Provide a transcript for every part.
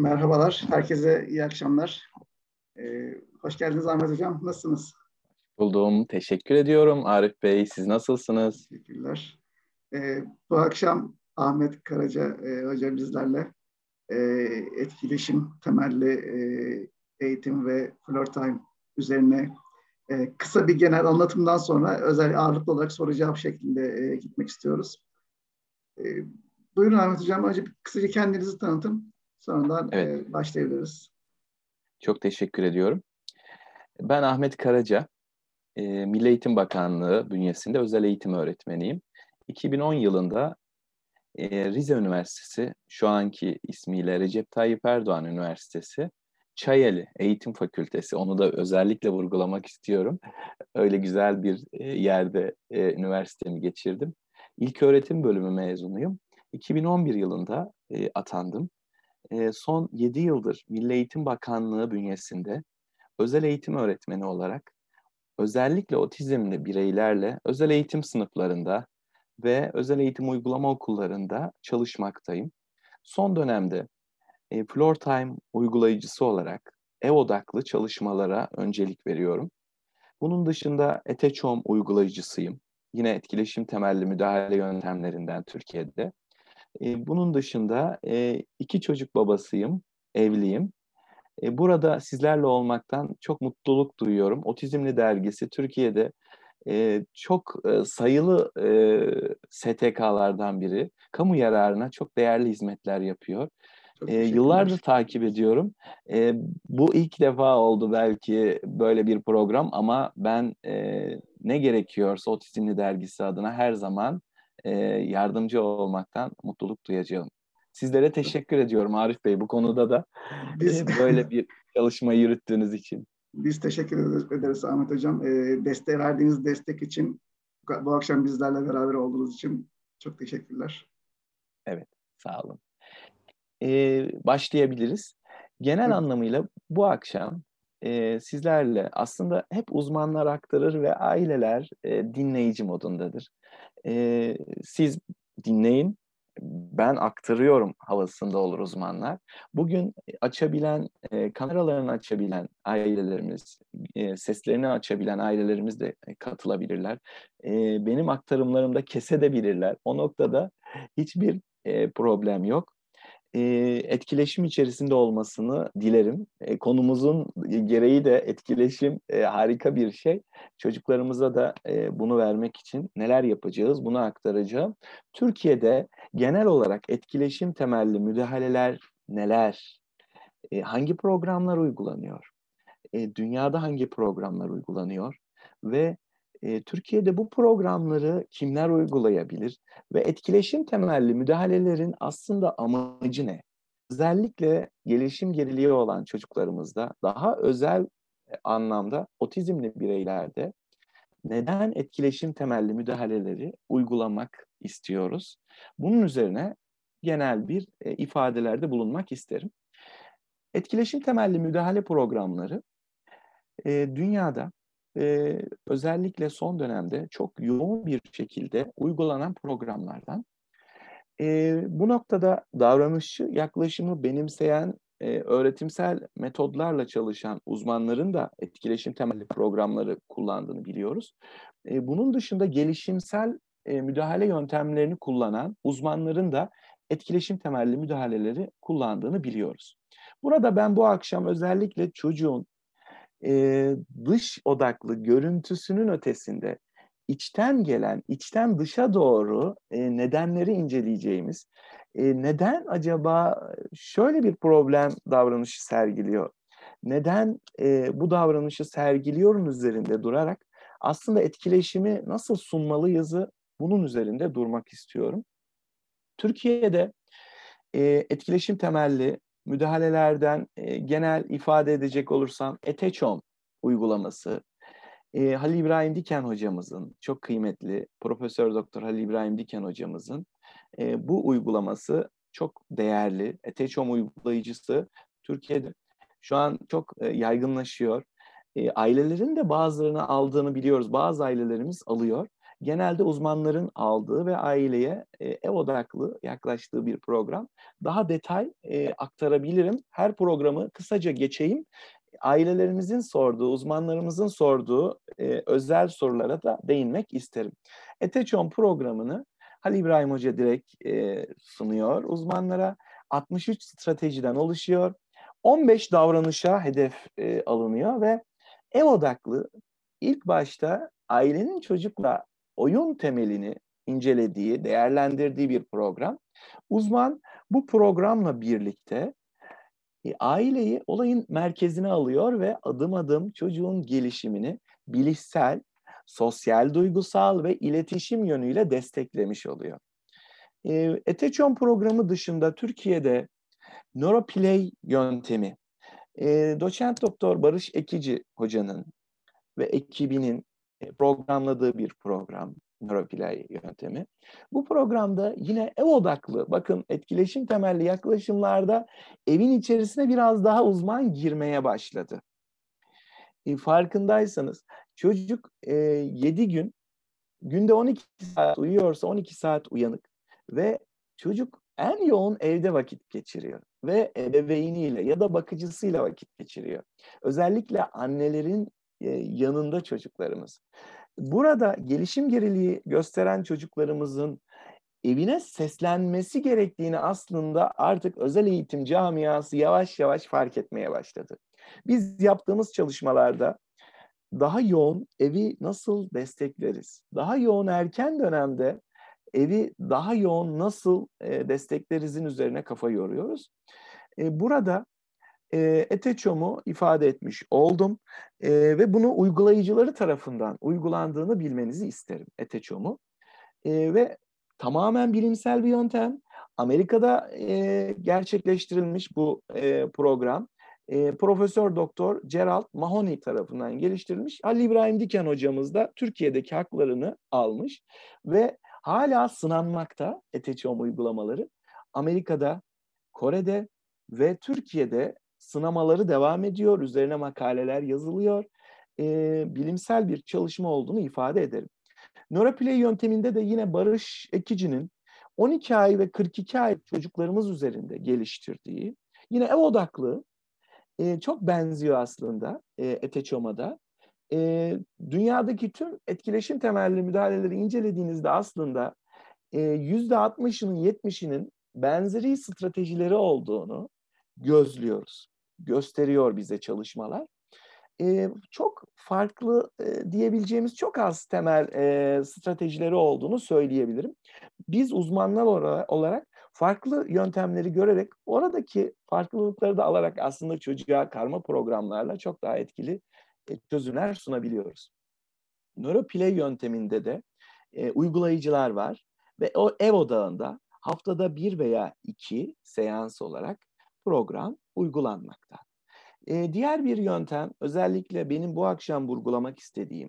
Merhabalar, herkese iyi akşamlar. Ee, hoş geldiniz Ahmet Hocam, nasılsınız? Buldum, teşekkür ediyorum Arif Bey. Siz nasılsınız? Teşekkürler. Ee, bu akşam Ahmet Karaca e, hocam bizlerle e, etkileşim temelli e, eğitim ve floor time üzerine e, kısa bir genel anlatımdan sonra özel ağırlıklı olarak soru cevap şeklinde e, gitmek istiyoruz. E, buyurun Ahmet Hocam, önce kısaca kendinizi tanıtın. Sonradan evet. e, başlayabiliriz. Çok teşekkür ediyorum. Ben Ahmet Karaca, e, Milli Eğitim Bakanlığı bünyesinde özel eğitim öğretmeniyim. 2010 yılında e, Rize Üniversitesi, şu anki ismiyle Recep Tayyip Erdoğan Üniversitesi, Çayeli Eğitim Fakültesi, onu da özellikle vurgulamak istiyorum. Öyle güzel bir yerde e, üniversitemi geçirdim. İlk öğretim bölümü mezunuyum. 2011 yılında e, atandım e, son 7 yıldır Milli Eğitim Bakanlığı bünyesinde özel eğitim öğretmeni olarak özellikle otizmli bireylerle özel eğitim sınıflarında ve özel eğitim uygulama okullarında çalışmaktayım. Son dönemde e, Floor Time uygulayıcısı olarak ev odaklı çalışmalara öncelik veriyorum. Bunun dışında ETEÇOM uygulayıcısıyım. Yine etkileşim temelli müdahale yöntemlerinden Türkiye'de. E, bunun dışında e, iki çocuk babasıyım, evliyim. E, burada sizlerle olmaktan çok mutluluk duyuyorum. Otizmli Dergisi Türkiye'de e, çok e, sayılı e, STK'lardan biri. Kamu yararına çok değerli hizmetler yapıyor. E, yıllardır takip ediyorum. E, bu ilk defa oldu belki böyle bir program ama ben e, ne gerekiyorsa Otizmli Dergisi adına her zaman e, yardımcı olmaktan mutluluk duyacağım. Sizlere teşekkür ediyorum Arif Bey bu konuda da Biz... e, böyle bir çalışma yürüttüğünüz için. Biz teşekkür ederiz Ahmet Hocam. E, desteğe verdiğiniz destek için bu akşam bizlerle beraber olduğunuz için çok teşekkürler. Evet, sağ olun. Ee, başlayabiliriz. Genel evet. anlamıyla bu akşam e, sizlerle aslında hep uzmanlar aktarır ve aileler e, dinleyici modundadır e, siz dinleyin, ben aktarıyorum havasında olur uzmanlar. Bugün açabilen, e, kameralarını açabilen ailelerimiz, e, seslerini açabilen ailelerimiz de katılabilirler. E, benim aktarımlarımda kesebilirler. O noktada hiçbir e, problem yok e, etkileşim içerisinde olmasını dilerim. E, konumuzun gereği de etkileşim e, harika bir şey. Çocuklarımıza da bunu vermek için neler yapacağız bunu aktaracağım. Türkiye'de genel olarak etkileşim temelli müdahaleler neler? Hangi programlar uygulanıyor? Dünyada hangi programlar uygulanıyor? Ve e, Türkiye'de bu programları kimler uygulayabilir ve etkileşim temelli müdahalelerin aslında amacı ne? Özellikle gelişim geriliği olan çocuklarımızda daha özel anlamda otizmli bireylerde neden etkileşim temelli müdahaleleri uygulamak istiyoruz? Bunun üzerine genel bir e, ifadelerde bulunmak isterim. Etkileşim temelli müdahale programları e, dünyada e, özellikle son dönemde çok yoğun bir şekilde uygulanan programlardan. E, bu noktada davranışçı yaklaşımı benimseyen e, öğretimsel metodlarla çalışan uzmanların da etkileşim temelli programları kullandığını biliyoruz. E, bunun dışında gelişimsel e, müdahale yöntemlerini kullanan uzmanların da etkileşim temelli müdahaleleri kullandığını biliyoruz. Burada ben bu akşam özellikle çocuğun e, dış odaklı görüntüsünün ötesinde içten gelen, içten dışa doğru e, nedenleri inceleyeceğimiz, e, neden acaba şöyle bir problem davranışı sergiliyor? Neden e, bu davranışı sergiliyorum üzerinde durarak aslında etkileşimi nasıl sunmalıyızı bunun üzerinde durmak istiyorum. Türkiye'de e, etkileşim temelli müdahalelerden e, genel ifade edecek olursam ETEÇOM uygulaması, e, Halil İbrahim Diken hocamızın, çok kıymetli Profesör Doktor Halil İbrahim Diken hocamızın e, bu uygulaması çok değerli. ETEÇOM uygulayıcısı Türkiye'de şu an çok e, yaygınlaşıyor. E, ailelerin de bazılarını aldığını biliyoruz. Bazı ailelerimiz alıyor. Genelde uzmanların aldığı ve aileye e, ev odaklı yaklaştığı bir program. Daha detay e, aktarabilirim. Her programı kısaca geçeyim. Ailelerimizin sorduğu, uzmanlarımızın sorduğu e, özel sorulara da değinmek isterim. Eteçon programını Halil İbrahim Hoca direkt e, sunuyor uzmanlara. 63 stratejiden oluşuyor. 15 davranışa hedef e, alınıyor ve ev odaklı ilk başta ailenin çocukla oyun temelini incelediği, değerlendirdiği bir program. Uzman bu programla birlikte e, aileyi olayın merkezine alıyor ve adım adım çocuğun gelişimini bilişsel, sosyal, duygusal ve iletişim yönüyle desteklemiş oluyor. E, Eteçon programı dışında Türkiye'de Neuroplay yöntemi, e, doçent doktor Barış Ekici hocanın ve ekibinin programladığı bir program Neuroplay yöntemi. Bu programda yine ev odaklı, bakın etkileşim temelli yaklaşımlarda evin içerisine biraz daha uzman girmeye başladı. E, farkındaysanız çocuk e, 7 gün, günde 12 saat uyuyorsa 12 saat uyanık ve çocuk en yoğun evde vakit geçiriyor ve ebeveyniyle ya da bakıcısıyla vakit geçiriyor. Özellikle annelerin e, yanında çocuklarımız. Burada gelişim geriliği gösteren çocuklarımızın evine seslenmesi gerektiğini aslında artık özel eğitim camiası yavaş yavaş fark etmeye başladı. Biz yaptığımız çalışmalarda daha yoğun evi nasıl destekleriz? Daha yoğun erken dönemde evi daha yoğun nasıl e, desteklerizin üzerine kafa yoruyoruz. E, burada e, Eteçom'u ifade etmiş oldum e, ve bunu uygulayıcıları tarafından uygulandığını bilmenizi isterim Eteçom'u. E, ve tamamen bilimsel bir yöntem. Amerika'da e, gerçekleştirilmiş bu e, program. E, Profesör Doktor Gerald Mahoney tarafından geliştirilmiş. Ali İbrahim Diken hocamız da Türkiye'deki haklarını almış ve hala sınanmakta ETÇOM uygulamaları. Amerika'da, Kore'de ve Türkiye'de sınamaları devam ediyor. Üzerine makaleler yazılıyor. E, bilimsel bir çalışma olduğunu ifade ederim. Neuroplay yönteminde de yine Barış Ekici'nin 12 ay ve 42 ay çocuklarımız üzerinde geliştirdiği, yine ev odaklı, e, çok benziyor aslında e, Eteçoma'da e, dünyadaki tüm etkileşim temelli müdahaleleri incelediğinizde aslında yüzde 60'ının 70'inin benzeri stratejileri olduğunu gözlüyoruz. Gösteriyor bize çalışmalar. E, çok farklı e, diyebileceğimiz çok az temel e, stratejileri olduğunu söyleyebilirim. Biz uzmanlar olarak farklı yöntemleri görerek oradaki farklılıkları da alarak aslında çocuğa karma programlarla çok daha etkili e, çözümler sunabiliyoruz. Neuroplay yönteminde de e, uygulayıcılar var ve o ev odağında haftada bir veya iki seans olarak program uygulanmakta. E, diğer bir yöntem özellikle benim bu akşam vurgulamak istediğim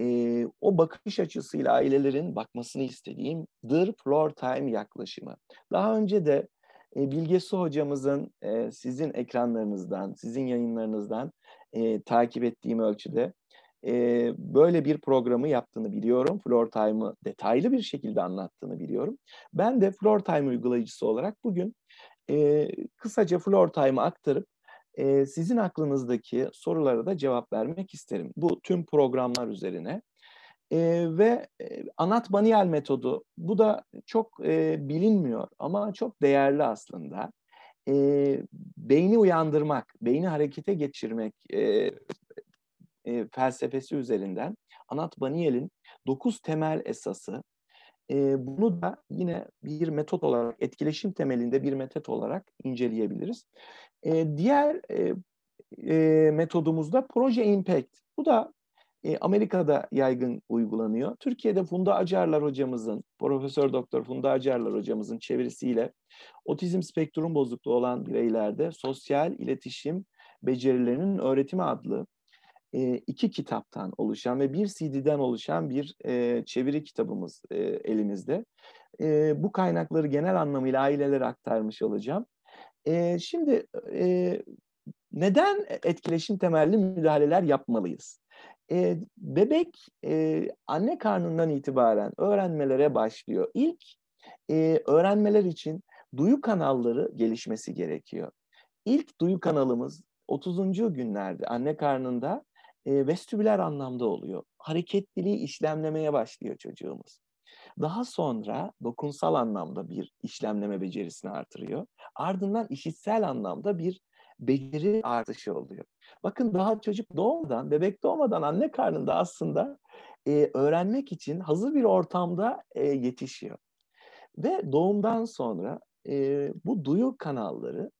e, o bakış açısıyla ailelerin bakmasını istediğim dır floor time yaklaşımı. Daha önce de e, Bilge Su hocamızın e, sizin ekranlarınızdan, sizin yayınlarınızdan e, takip ettiğim ölçüde e, böyle bir programı yaptığını biliyorum. Floor Time'ı detaylı bir şekilde anlattığını biliyorum. Ben de Floor Time uygulayıcısı olarak bugün e, kısaca Floor Time'ı aktarıp e, sizin aklınızdaki sorulara da cevap vermek isterim. Bu tüm programlar üzerine. E, ve e, Anat Baniel metodu, bu da çok e, bilinmiyor ama çok değerli aslında e, beyni uyandırmak, beyni harekete geçirmek e, e, felsefesi üzerinden Anat Baniel'in dokuz temel esası e, bunu da yine bir metot olarak, etkileşim temelinde bir metot olarak inceleyebiliriz. E, diğer e, e, metodumuz da Proje Impact. Bu da e, Amerika'da yaygın uygulanıyor. Türkiye'de Funda Acarlar hocamızın, Profesör Doktor Funda Acarlar hocamızın çevirisiyle otizm spektrum bozukluğu olan bireylerde sosyal iletişim becerilerinin öğretimi adlı e, iki kitaptan oluşan ve bir CD'den oluşan bir e, çeviri kitabımız e, elimizde. E, bu kaynakları genel anlamıyla ailelere aktarmış olacağım. E, şimdi e, neden etkileşim temelli müdahaleler yapmalıyız? E, bebek e, anne karnından itibaren öğrenmelere başlıyor. İlk e, öğrenmeler için duyu kanalları gelişmesi gerekiyor. İlk duyu kanalımız 30. günlerde anne karnında e, vestibüler anlamda oluyor. Hareketliliği işlemlemeye başlıyor çocuğumuz. Daha sonra dokunsal anlamda bir işlemleme becerisini artırıyor. Ardından işitsel anlamda bir beceri artışı oluyor. Bakın daha çocuk doğmadan, bebek doğmadan anne karnında aslında e, öğrenmek için hazır bir ortamda e, yetişiyor. Ve doğumdan sonra e, bu duyu kanalları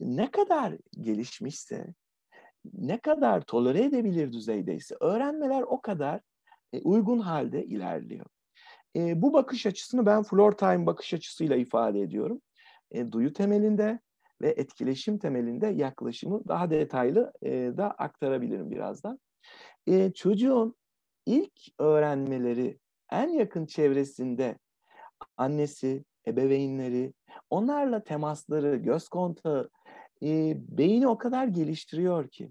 ne kadar gelişmişse, ne kadar tolere edebilir düzeydeyse öğrenmeler o kadar e, uygun halde ilerliyor. E, bu bakış açısını ben floor time bakış açısıyla ifade ediyorum. E, duyu temelinde ve etkileşim temelinde yaklaşımı daha detaylı e, da aktarabilirim birazdan. E, çocuğun ilk öğrenmeleri en yakın çevresinde annesi, ebeveynleri, onlarla temasları, göz kontağı e, beyni o kadar geliştiriyor ki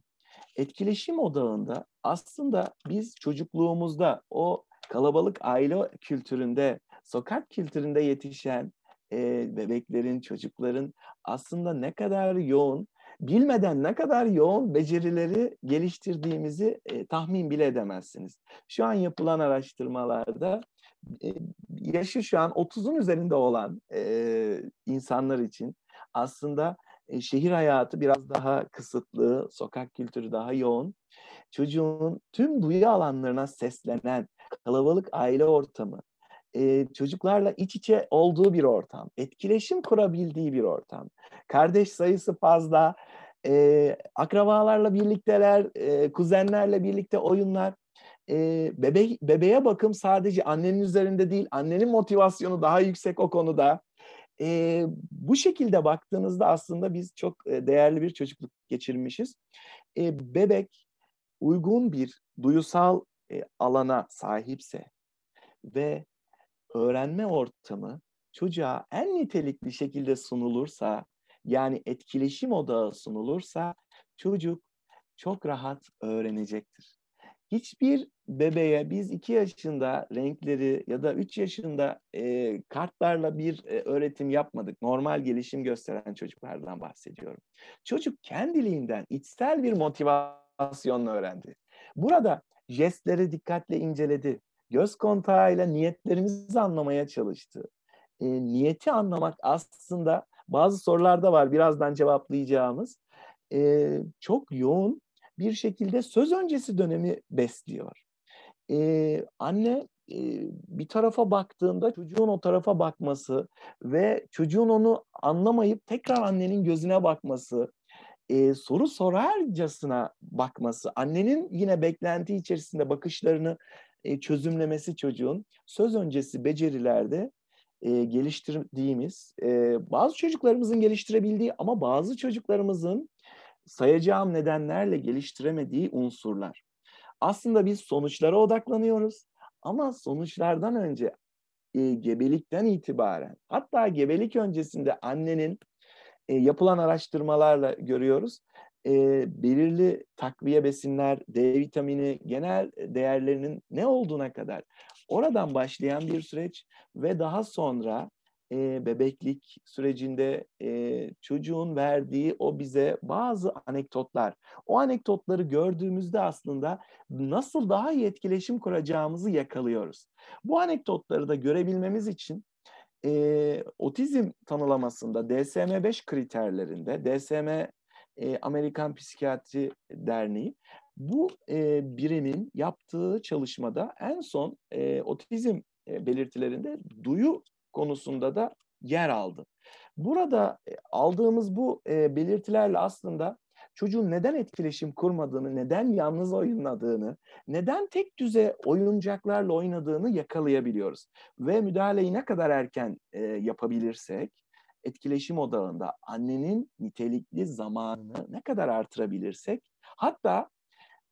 etkileşim odağında aslında biz çocukluğumuzda o kalabalık aile kültüründe, sokak kültüründe yetişen e, bebeklerin, çocukların aslında ne kadar yoğun, bilmeden ne kadar yoğun becerileri geliştirdiğimizi e, tahmin bile edemezsiniz. Şu an yapılan araştırmalarda e, yaşı şu an 30'un üzerinde olan e, insanlar için aslında e, şehir hayatı biraz daha kısıtlı, sokak kültürü daha yoğun. Çocuğun tüm duyu alanlarına seslenen kalabalık aile ortamı, e, çocuklarla iç içe olduğu bir ortam, etkileşim kurabildiği bir ortam. Kardeş sayısı fazla, e, akrabalarla birlikteler, e, kuzenlerle birlikte oyunlar. E, bebe bebeğe bakım sadece annenin üzerinde değil, annenin motivasyonu daha yüksek o konuda. E, bu şekilde baktığınızda aslında biz çok değerli bir çocukluk geçirmişiz. E, bebek uygun bir duyusal e, alana sahipse ve öğrenme ortamı çocuğa en nitelikli şekilde sunulursa, yani etkileşim odağı sunulursa çocuk çok rahat öğrenecektir. Hiçbir bebeğe biz iki yaşında renkleri ya da üç yaşında e, kartlarla bir e, öğretim yapmadık. Normal gelişim gösteren çocuklardan bahsediyorum. Çocuk kendiliğinden içsel bir motivasyonla öğrendi. Burada jestleri dikkatle inceledi. Göz kontağıyla niyetlerimizi anlamaya çalıştı. E, niyeti anlamak aslında bazı sorularda var birazdan cevaplayacağımız. E, çok yoğun bir şekilde söz öncesi dönemi besliyor. E, anne e, bir tarafa baktığında çocuğun o tarafa bakması ve çocuğun onu anlamayıp tekrar annenin gözüne bakması, e, soru sorarcasına bakması, annenin yine beklenti içerisinde bakışlarını e, çözümlemesi çocuğun söz öncesi becerilerde e, geliştirdiğimiz, e, bazı çocuklarımızın geliştirebildiği ama bazı çocuklarımızın sayacağım nedenlerle geliştiremediği unsurlar. Aslında biz sonuçlara odaklanıyoruz ama sonuçlardan önce e, gebelikten itibaren hatta gebelik öncesinde annenin e, yapılan araştırmalarla görüyoruz. E, belirli takviye besinler, D vitamini, genel değerlerinin ne olduğuna kadar oradan başlayan bir süreç ve daha sonra e, bebeklik sürecinde e, çocuğun verdiği o bize bazı anekdotlar. O anekdotları gördüğümüzde aslında nasıl daha iyi etkileşim kuracağımızı yakalıyoruz. Bu anekdotları da görebilmemiz için e, otizm tanılamasında DSM-5 kriterlerinde DSM e, Amerikan Psikiyatri Derneği bu e, birimin yaptığı çalışmada en son e, otizm e, belirtilerinde duyu konusunda da yer aldı. Burada e, aldığımız bu e, belirtilerle aslında çocuğun neden etkileşim kurmadığını, neden yalnız oynadığını, neden tek düze oyuncaklarla oynadığını yakalayabiliyoruz. Ve müdahaleyi ne kadar erken e, yapabilirsek, etkileşim odağında annenin nitelikli zamanını ne kadar artırabilirsek, hatta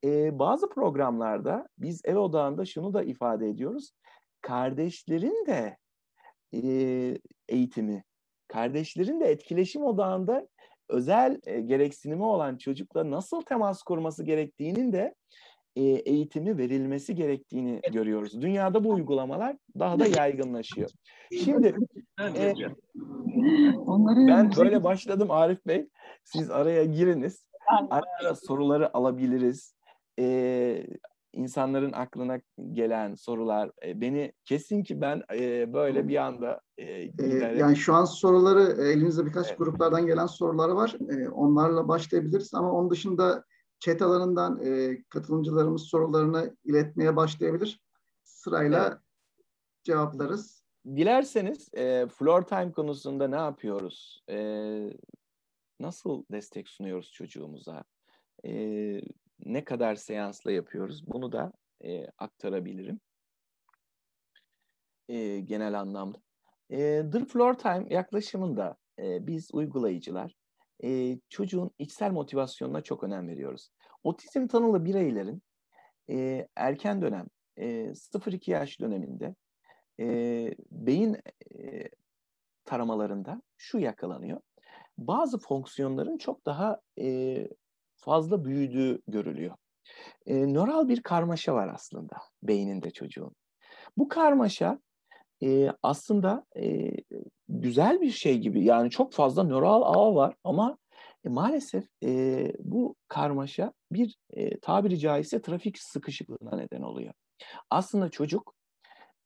e, bazı programlarda biz ev odağında şunu da ifade ediyoruz, kardeşlerin de e, eğitimi, kardeşlerin de etkileşim odağında özel e, gereksinimi olan çocukla nasıl temas kurması gerektiğinin de e, eğitimi verilmesi gerektiğini görüyoruz. Dünyada bu uygulamalar daha da yaygınlaşıyor. Şimdi e, ben böyle başladım Arif Bey. Siz araya giriniz. Ara ara soruları alabiliriz. E, insanların aklına gelen sorular e, beni kesin ki ben e, böyle bir anda e, giderek... Yani şu an soruları elimizde birkaç evet. gruplardan gelen sorular var. E, onlarla başlayabiliriz ama onun dışında chat alanından e, katılımcılarımız sorularını iletmeye başlayabilir. Sırayla evet. cevaplarız. Dilerseniz e, floor time konusunda ne yapıyoruz? E, nasıl destek sunuyoruz çocuğumuza? E, ne kadar seansla yapıyoruz? Bunu da e, aktarabilirim. E, genel anlamda. E, The Floor Time yaklaşımında e, biz uygulayıcılar e, çocuğun içsel motivasyonuna çok önem veriyoruz. Otizm tanılı bireylerin e, erken dönem, e, 0-2 yaş döneminde e, beyin e, taramalarında şu yakalanıyor. Bazı fonksiyonların çok daha e, fazla büyüdüğü görülüyor. E, nöral bir karmaşa var aslında beyninde çocuğun. Bu karmaşa e, aslında e, güzel bir şey gibi yani çok fazla nöral ağ var ama e, maalesef e, bu karmaşa bir e, tabiri caizse trafik sıkışıklığına neden oluyor. Aslında çocuk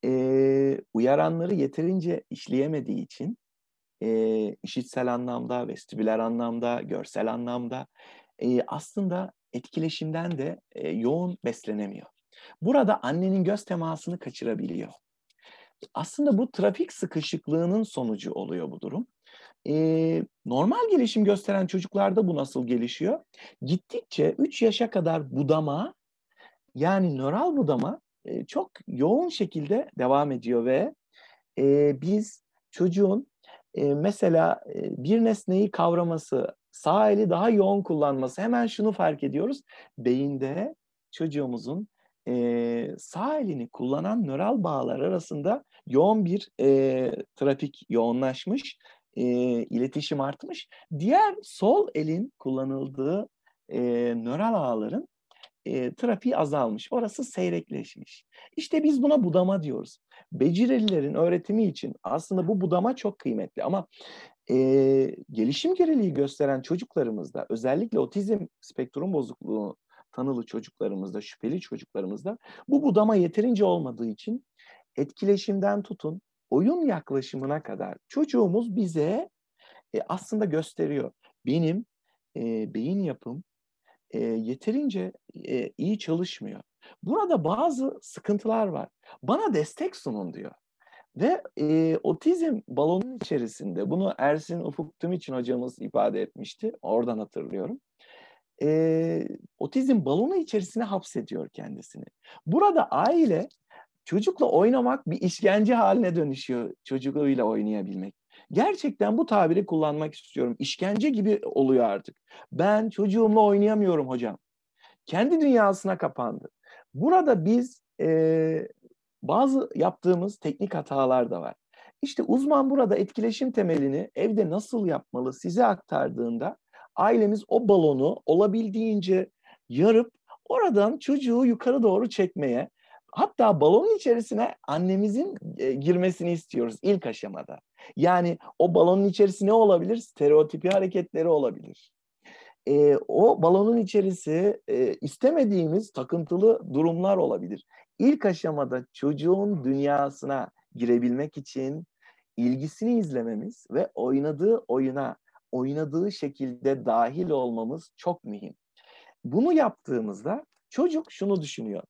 e, uyaranları yeterince işleyemediği için e, işitsel anlamda, vestibüler anlamda, görsel anlamda e, aslında etkileşimden de e, yoğun beslenemiyor. Burada annenin göz temasını kaçırabiliyor. Aslında bu trafik sıkışıklığının sonucu oluyor bu durum. Ee, normal gelişim gösteren çocuklarda bu nasıl gelişiyor? Gittikçe 3 yaşa kadar budama yani nöral budama e, çok yoğun şekilde devam ediyor ve e, biz çocuğun e, mesela e, bir nesneyi kavraması, sağ eli daha yoğun kullanması hemen şunu fark ediyoruz. Beyinde çocuğumuzun e, sağ elini kullanan nöral bağlar arasında yoğun bir e, trafik yoğunlaşmış, e, iletişim artmış. Diğer sol elin kullanıldığı e, nöral ağların e, trafiği azalmış. Orası seyrekleşmiş. İşte biz buna budama diyoruz. Becerilerin öğretimi için aslında bu budama çok kıymetli ama e, gelişim geriliği gösteren çocuklarımızda özellikle otizm spektrum bozukluğu tanılı çocuklarımızda, şüpheli çocuklarımızda bu budama yeterince olmadığı için etkileşimden tutun oyun yaklaşımına kadar çocuğumuz bize e, aslında gösteriyor. Benim e, beyin yapım e, yeterince e, iyi çalışmıyor. Burada bazı sıkıntılar var. Bana destek sunun diyor. Ve e, otizm balonun içerisinde, bunu Ersin Ufuk Tümiçin hocamız ifade etmişti, oradan hatırlıyorum. E, otizm balonu içerisine hapsediyor kendisini. Burada aile çocukla oynamak bir işkence haline dönüşüyor çocuğuyla oynayabilmek. Gerçekten bu tabiri kullanmak istiyorum. İşkence gibi oluyor artık. Ben çocuğumla oynayamıyorum hocam. Kendi dünyasına kapandı. Burada biz e, bazı yaptığımız teknik hatalar da var. İşte uzman burada etkileşim temelini evde nasıl yapmalı size aktardığında ailemiz o balonu olabildiğince yarıp oradan çocuğu yukarı doğru çekmeye hatta balonun içerisine annemizin e, girmesini istiyoruz ilk aşamada. Yani o balonun içerisinde olabilir? Stereotipi hareketleri olabilir. E, o balonun içerisi e, istemediğimiz takıntılı durumlar olabilir. İlk aşamada çocuğun dünyasına girebilmek için ilgisini izlememiz ve oynadığı oyuna, oynadığı şekilde dahil olmamız çok mühim. Bunu yaptığımızda çocuk şunu düşünüyor.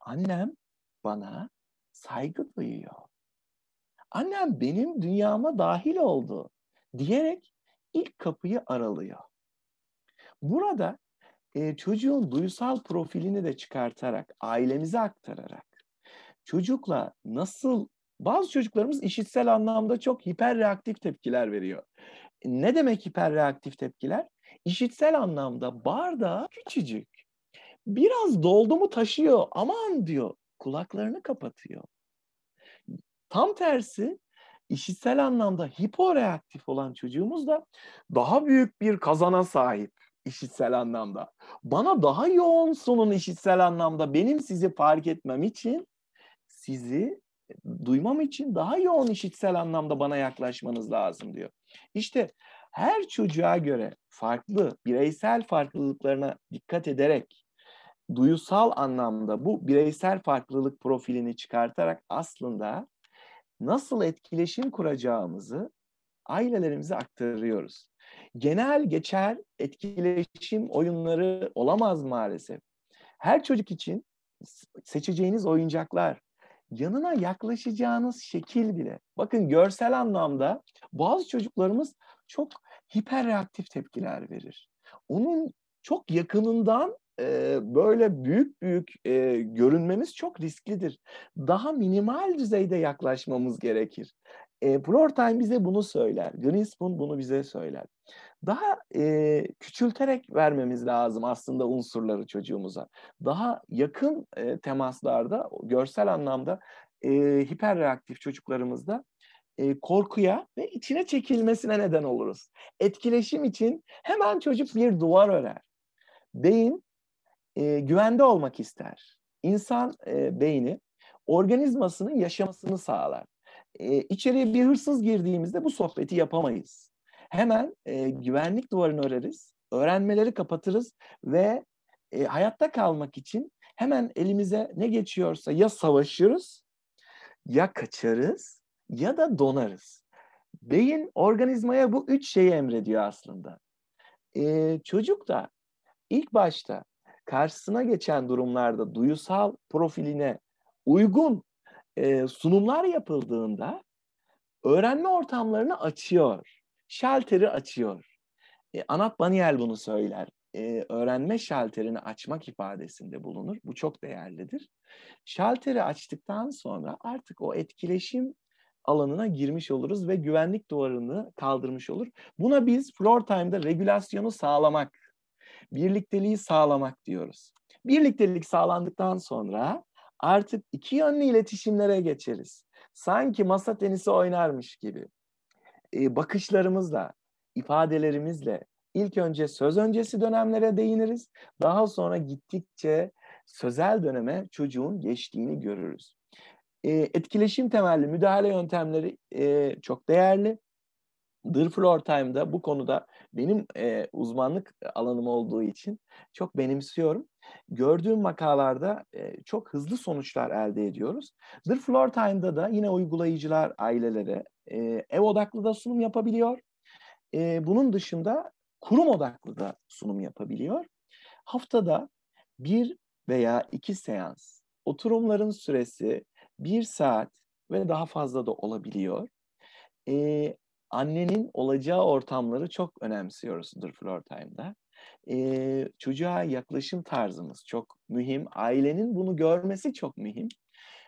Annem bana saygı duyuyor. Annem benim dünyama dahil oldu diyerek ilk kapıyı aralıyor. Burada e, çocuğun duysal profilini de çıkartarak, ailemize aktararak, çocukla nasıl, bazı çocuklarımız işitsel anlamda çok hiperreaktif tepkiler veriyor. Ne demek hiperreaktif tepkiler? İşitsel anlamda bardağı küçücük. Biraz doldu mu taşıyor, aman diyor, kulaklarını kapatıyor. Tam tersi işitsel anlamda hiporeaktif olan çocuğumuz da daha büyük bir kazana sahip işitsel anlamda. Bana daha yoğun sunun işitsel anlamda. Benim sizi fark etmem için sizi duymam için daha yoğun işitsel anlamda bana yaklaşmanız lazım diyor. İşte her çocuğa göre farklı bireysel farklılıklarına dikkat ederek duyusal anlamda bu bireysel farklılık profilini çıkartarak aslında nasıl etkileşim kuracağımızı ailelerimize aktarıyoruz. Genel geçer etkileşim oyunları olamaz maalesef. Her çocuk için seçeceğiniz oyuncaklar, yanına yaklaşacağınız şekil bile. Bakın görsel anlamda bazı çocuklarımız çok hiperreaktif tepkiler verir. Onun çok yakınından e, böyle büyük büyük e, görünmemiz çok risklidir. Daha minimal düzeyde yaklaşmamız gerekir. E, Flortime bize bunu söyler. Greenspoon bunu bize söyler. Daha e, küçülterek vermemiz lazım aslında unsurları çocuğumuza. Daha yakın e, temaslarda, görsel anlamda e, hiperreaktif çocuklarımızda e, korkuya ve içine çekilmesine neden oluruz. Etkileşim için hemen çocuk bir duvar örer. Beyin e, güvende olmak ister. İnsan e, beyni organizmasının yaşamasını sağlar. E, içeriye bir hırsız girdiğimizde bu sohbeti yapamayız. Hemen e, güvenlik duvarını öreriz, öğrenmeleri kapatırız ve e, hayatta kalmak için hemen elimize ne geçiyorsa ya savaşırız, ya kaçarız, ya da donarız. Beyin organizmaya bu üç şeyi emrediyor aslında. E, çocuk da ilk başta karşısına geçen durumlarda duyusal profiline uygun e, sunumlar yapıldığında öğrenme ortamlarını açıyor. Şalteri açıyor. E, Anat Baniel bunu söyler. E, öğrenme şalterini açmak ifadesinde bulunur. Bu çok değerlidir. Şalteri açtıktan sonra artık o etkileşim alanına girmiş oluruz ve güvenlik duvarını kaldırmış olur. Buna biz floor time'da regülasyonu sağlamak, birlikteliği sağlamak diyoruz. Birliktelik sağlandıktan sonra artık iki yönlü iletişimlere geçeriz. Sanki masa tenisi oynarmış gibi. E, bakışlarımızla, ifadelerimizle ilk önce söz öncesi dönemlere değiniriz. Daha sonra gittikçe sözel döneme çocuğun geçtiğini görürüz. E, etkileşim temelli müdahale yöntemleri e, çok değerli. The Floor Time'da bu konuda benim e, uzmanlık alanım olduğu için çok benimsiyorum. Gördüğüm makalarda e, çok hızlı sonuçlar elde ediyoruz. The Floor Time'da da yine uygulayıcılar ailelere e, ev odaklı da sunum yapabiliyor. E, bunun dışında kurum odaklı da sunum yapabiliyor. Haftada bir veya iki seans oturumların süresi bir saat ve daha fazla da olabiliyor. E, annenin olacağı ortamları çok önemsiyoruz The Floor Time'da. E, çocuğa yaklaşım tarzımız çok mühim. Ailenin bunu görmesi çok mühim.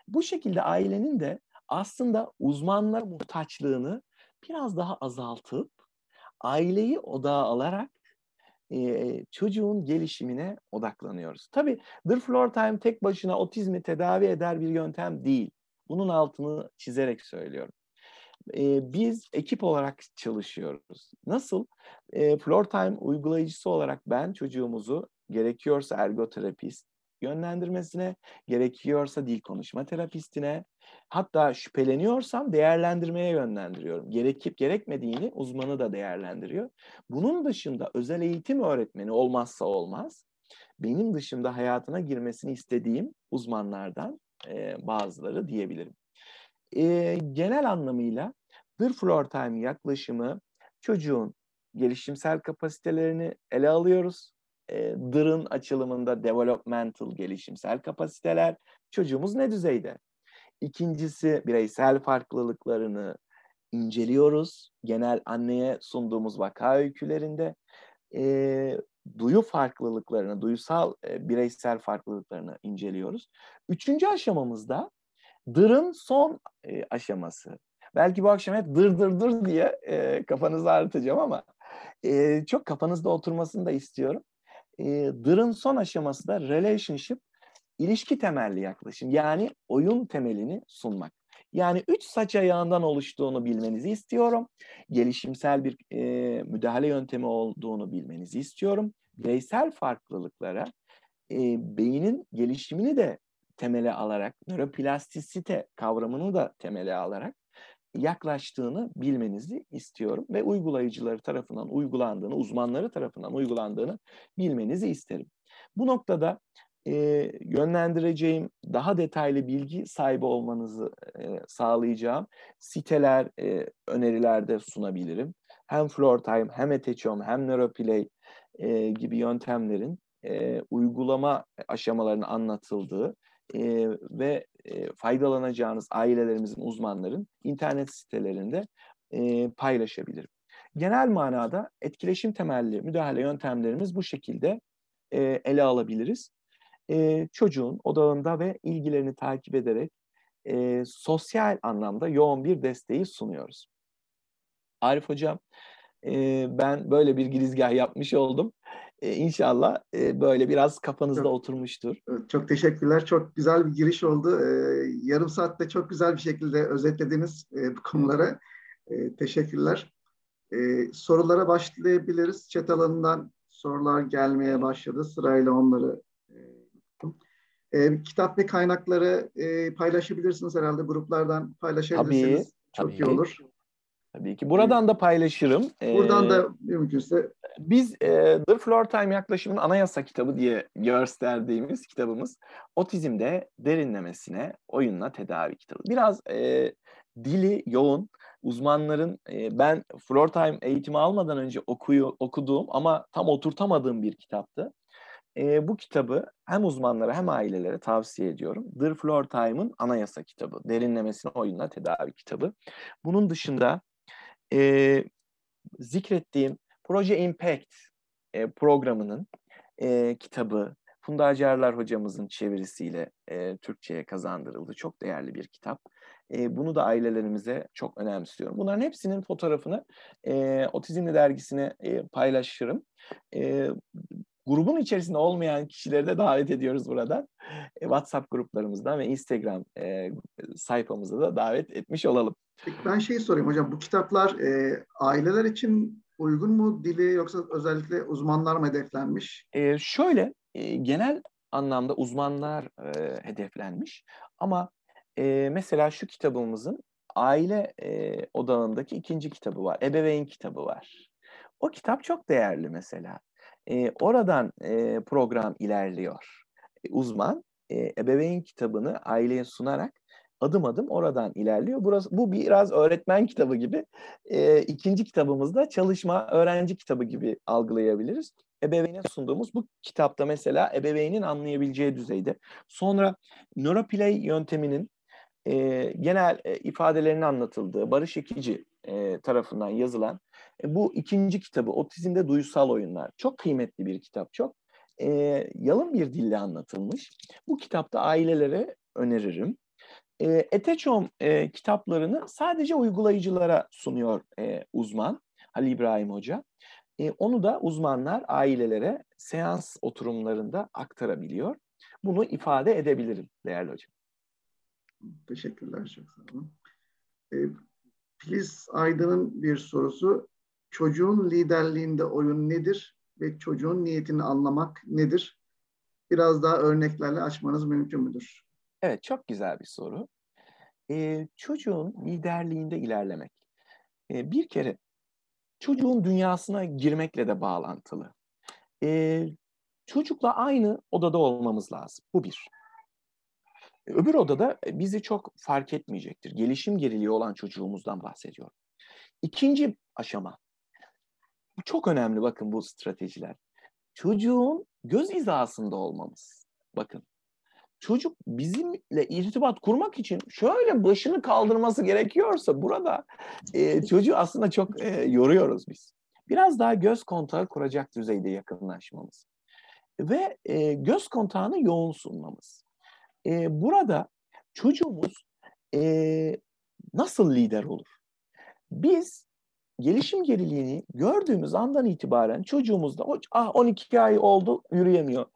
Bu şekilde ailenin de aslında uzmanlar muhtaçlığını biraz daha azaltıp aileyi odağa alarak e, çocuğun gelişimine odaklanıyoruz. Tabii The Floor Time tek başına otizmi tedavi eder bir yöntem değil. Bunun altını çizerek söylüyorum. E, biz ekip olarak çalışıyoruz. Nasıl? E, Floor Time uygulayıcısı olarak ben çocuğumuzu gerekiyorsa ergoterapist, yönlendirmesine, gerekiyorsa dil konuşma terapistine, hatta şüpheleniyorsam değerlendirmeye yönlendiriyorum. Gerekip gerekmediğini uzmanı da değerlendiriyor. Bunun dışında özel eğitim öğretmeni olmazsa olmaz. Benim dışında hayatına girmesini istediğim uzmanlardan e, bazıları diyebilirim. E, genel anlamıyla The Floor Time yaklaşımı çocuğun gelişimsel kapasitelerini ele alıyoruz e, DIR'ın açılımında developmental gelişimsel kapasiteler çocuğumuz ne düzeyde? İkincisi bireysel farklılıklarını inceliyoruz. Genel anneye sunduğumuz vaka öykülerinde e, duyu farklılıklarını, duyusal e, bireysel farklılıklarını inceliyoruz. Üçüncü aşamamızda dırın son e, aşaması. Belki bu akşam hep dır dır dır diye e, kafanızı ağrıtacağım ama e, çok kafanızda oturmasını da istiyorum e, Dır'ın son aşaması da relationship, ilişki temelli yaklaşım. Yani oyun temelini sunmak. Yani üç saç ayağından oluştuğunu bilmenizi istiyorum. Gelişimsel bir e, müdahale yöntemi olduğunu bilmenizi istiyorum. bireysel farklılıklara e, beynin gelişimini de temele alarak, nöroplastisite kavramını da temele alarak yaklaştığını bilmenizi istiyorum ve uygulayıcıları tarafından uygulandığını, uzmanları tarafından uygulandığını bilmenizi isterim. Bu noktada e, yönlendireceğim, daha detaylı bilgi sahibi olmanızı e, sağlayacağım siteler, e, önerilerde sunabilirim. Hem Floor Time, hem Etechom, hem Neuroplay e, gibi yöntemlerin e, uygulama aşamalarının anlatıldığı e, ve e, faydalanacağınız ailelerimizin, uzmanların internet sitelerinde e, paylaşabilirim. Genel manada etkileşim temelli müdahale yöntemlerimiz bu şekilde e, ele alabiliriz. E, çocuğun odağında ve ilgilerini takip ederek e, sosyal anlamda yoğun bir desteği sunuyoruz. Arif Hocam, e, ben böyle bir girizgah yapmış oldum. E, inşallah e, böyle biraz kafanızda çok, oturmuştur. Çok teşekkürler. Çok güzel bir giriş oldu. E, yarım saatte çok güzel bir şekilde özetlediniz e, bu konuları. E, teşekkürler. E, sorulara başlayabiliriz. Chat alanından sorular gelmeye başladı. Sırayla onları e, e, kitap ve kaynakları e, paylaşabilirsiniz herhalde gruplardan paylaşabilirsiniz. Tabii, Çok tabii. iyi olur. Tabii ki. Buradan da paylaşırım. Buradan ee, da mümkünse. Biz e, The Floor Time yaklaşımının anayasa kitabı diye gösterdiğimiz kitabımız otizmde derinlemesine oyunla tedavi kitabı. Biraz e, dili yoğun, uzmanların e, ben Floor Time eğitimi almadan önce okuyu, okuduğum ama tam oturtamadığım bir kitaptı. E, bu kitabı hem uzmanlara hem ailelere tavsiye ediyorum. The Floor Time'ın anayasa kitabı, derinlemesine oyunla tedavi kitabı. Bunun dışında e, zikrettiğim Proje Impact e, programının e, kitabı Funda Acarlar hocamızın çevirisiyle e, Türkçe'ye kazandırıldı. Çok değerli bir kitap. E, bunu da ailelerimize çok önemsiyorum. Bunların hepsinin fotoğrafını e, Otizmli dergisine e, paylaşırım. E, grubun içerisinde olmayan kişileri de davet ediyoruz buradan. E, WhatsApp gruplarımızdan ve Instagram e, sayfamıza da davet etmiş olalım. Ben şeyi sorayım hocam. Bu kitaplar e, aileler için uygun mu dili yoksa özellikle uzmanlar mı hedeflenmiş? E, şöyle e, genel anlamda uzmanlar e, hedeflenmiş ama e, mesela şu kitabımızın aile e, odağındaki ikinci kitabı var. Ebeveyn kitabı var. O kitap çok değerli mesela. E, oradan e, program ilerliyor. E, uzman e, ebeveyn kitabını aileye sunarak adım adım oradan ilerliyor. Burası bu biraz öğretmen kitabı gibi. E, ikinci kitabımızda çalışma öğrenci kitabı gibi algılayabiliriz. Ebeveyne sunduğumuz bu kitapta mesela ebeveynin anlayabileceği düzeyde. Sonra Neuroplay yönteminin e, genel e, ifadelerinin anlatıldığı Barış Ekici e, tarafından yazılan e, bu ikinci kitabı Otizmde Duysal Oyunlar. Çok kıymetli bir kitap. Çok e, yalın bir dille anlatılmış. Bu kitapta ailelere öneririm. E, Eteçom e, kitaplarını sadece uygulayıcılara sunuyor e, uzman Ali İbrahim Hoca. E, onu da uzmanlar ailelere seans oturumlarında aktarabiliyor. Bunu ifade edebilirim değerli hocam. Teşekkürler çok sağ olun. E, Filiz Aydın'ın bir sorusu. Çocuğun liderliğinde oyun nedir ve çocuğun niyetini anlamak nedir? Biraz daha örneklerle açmanız mümkün müdür? Evet, çok güzel bir soru. Ee, çocuğun liderliğinde ilerlemek. Ee, bir kere çocuğun dünyasına girmekle de bağlantılı. Ee, çocukla aynı odada olmamız lazım. Bu bir. Öbür odada bizi çok fark etmeyecektir. Gelişim geriliği olan çocuğumuzdan bahsediyorum. İkinci aşama. Çok önemli bakın bu stratejiler. Çocuğun göz hizasında olmamız. Bakın. Çocuk bizimle irtibat kurmak için şöyle başını kaldırması gerekiyorsa burada e, çocuğu aslında çok e, yoruyoruz biz. Biraz daha göz kontağı kuracak düzeyde yakınlaşmamız. Ve e, göz kontağını yoğun sunmamız e, burada çocuğumuz e, nasıl lider olur? Biz gelişim geriliğini gördüğümüz andan itibaren çocuğumuzda ah 12 ay oldu yürüyemiyor.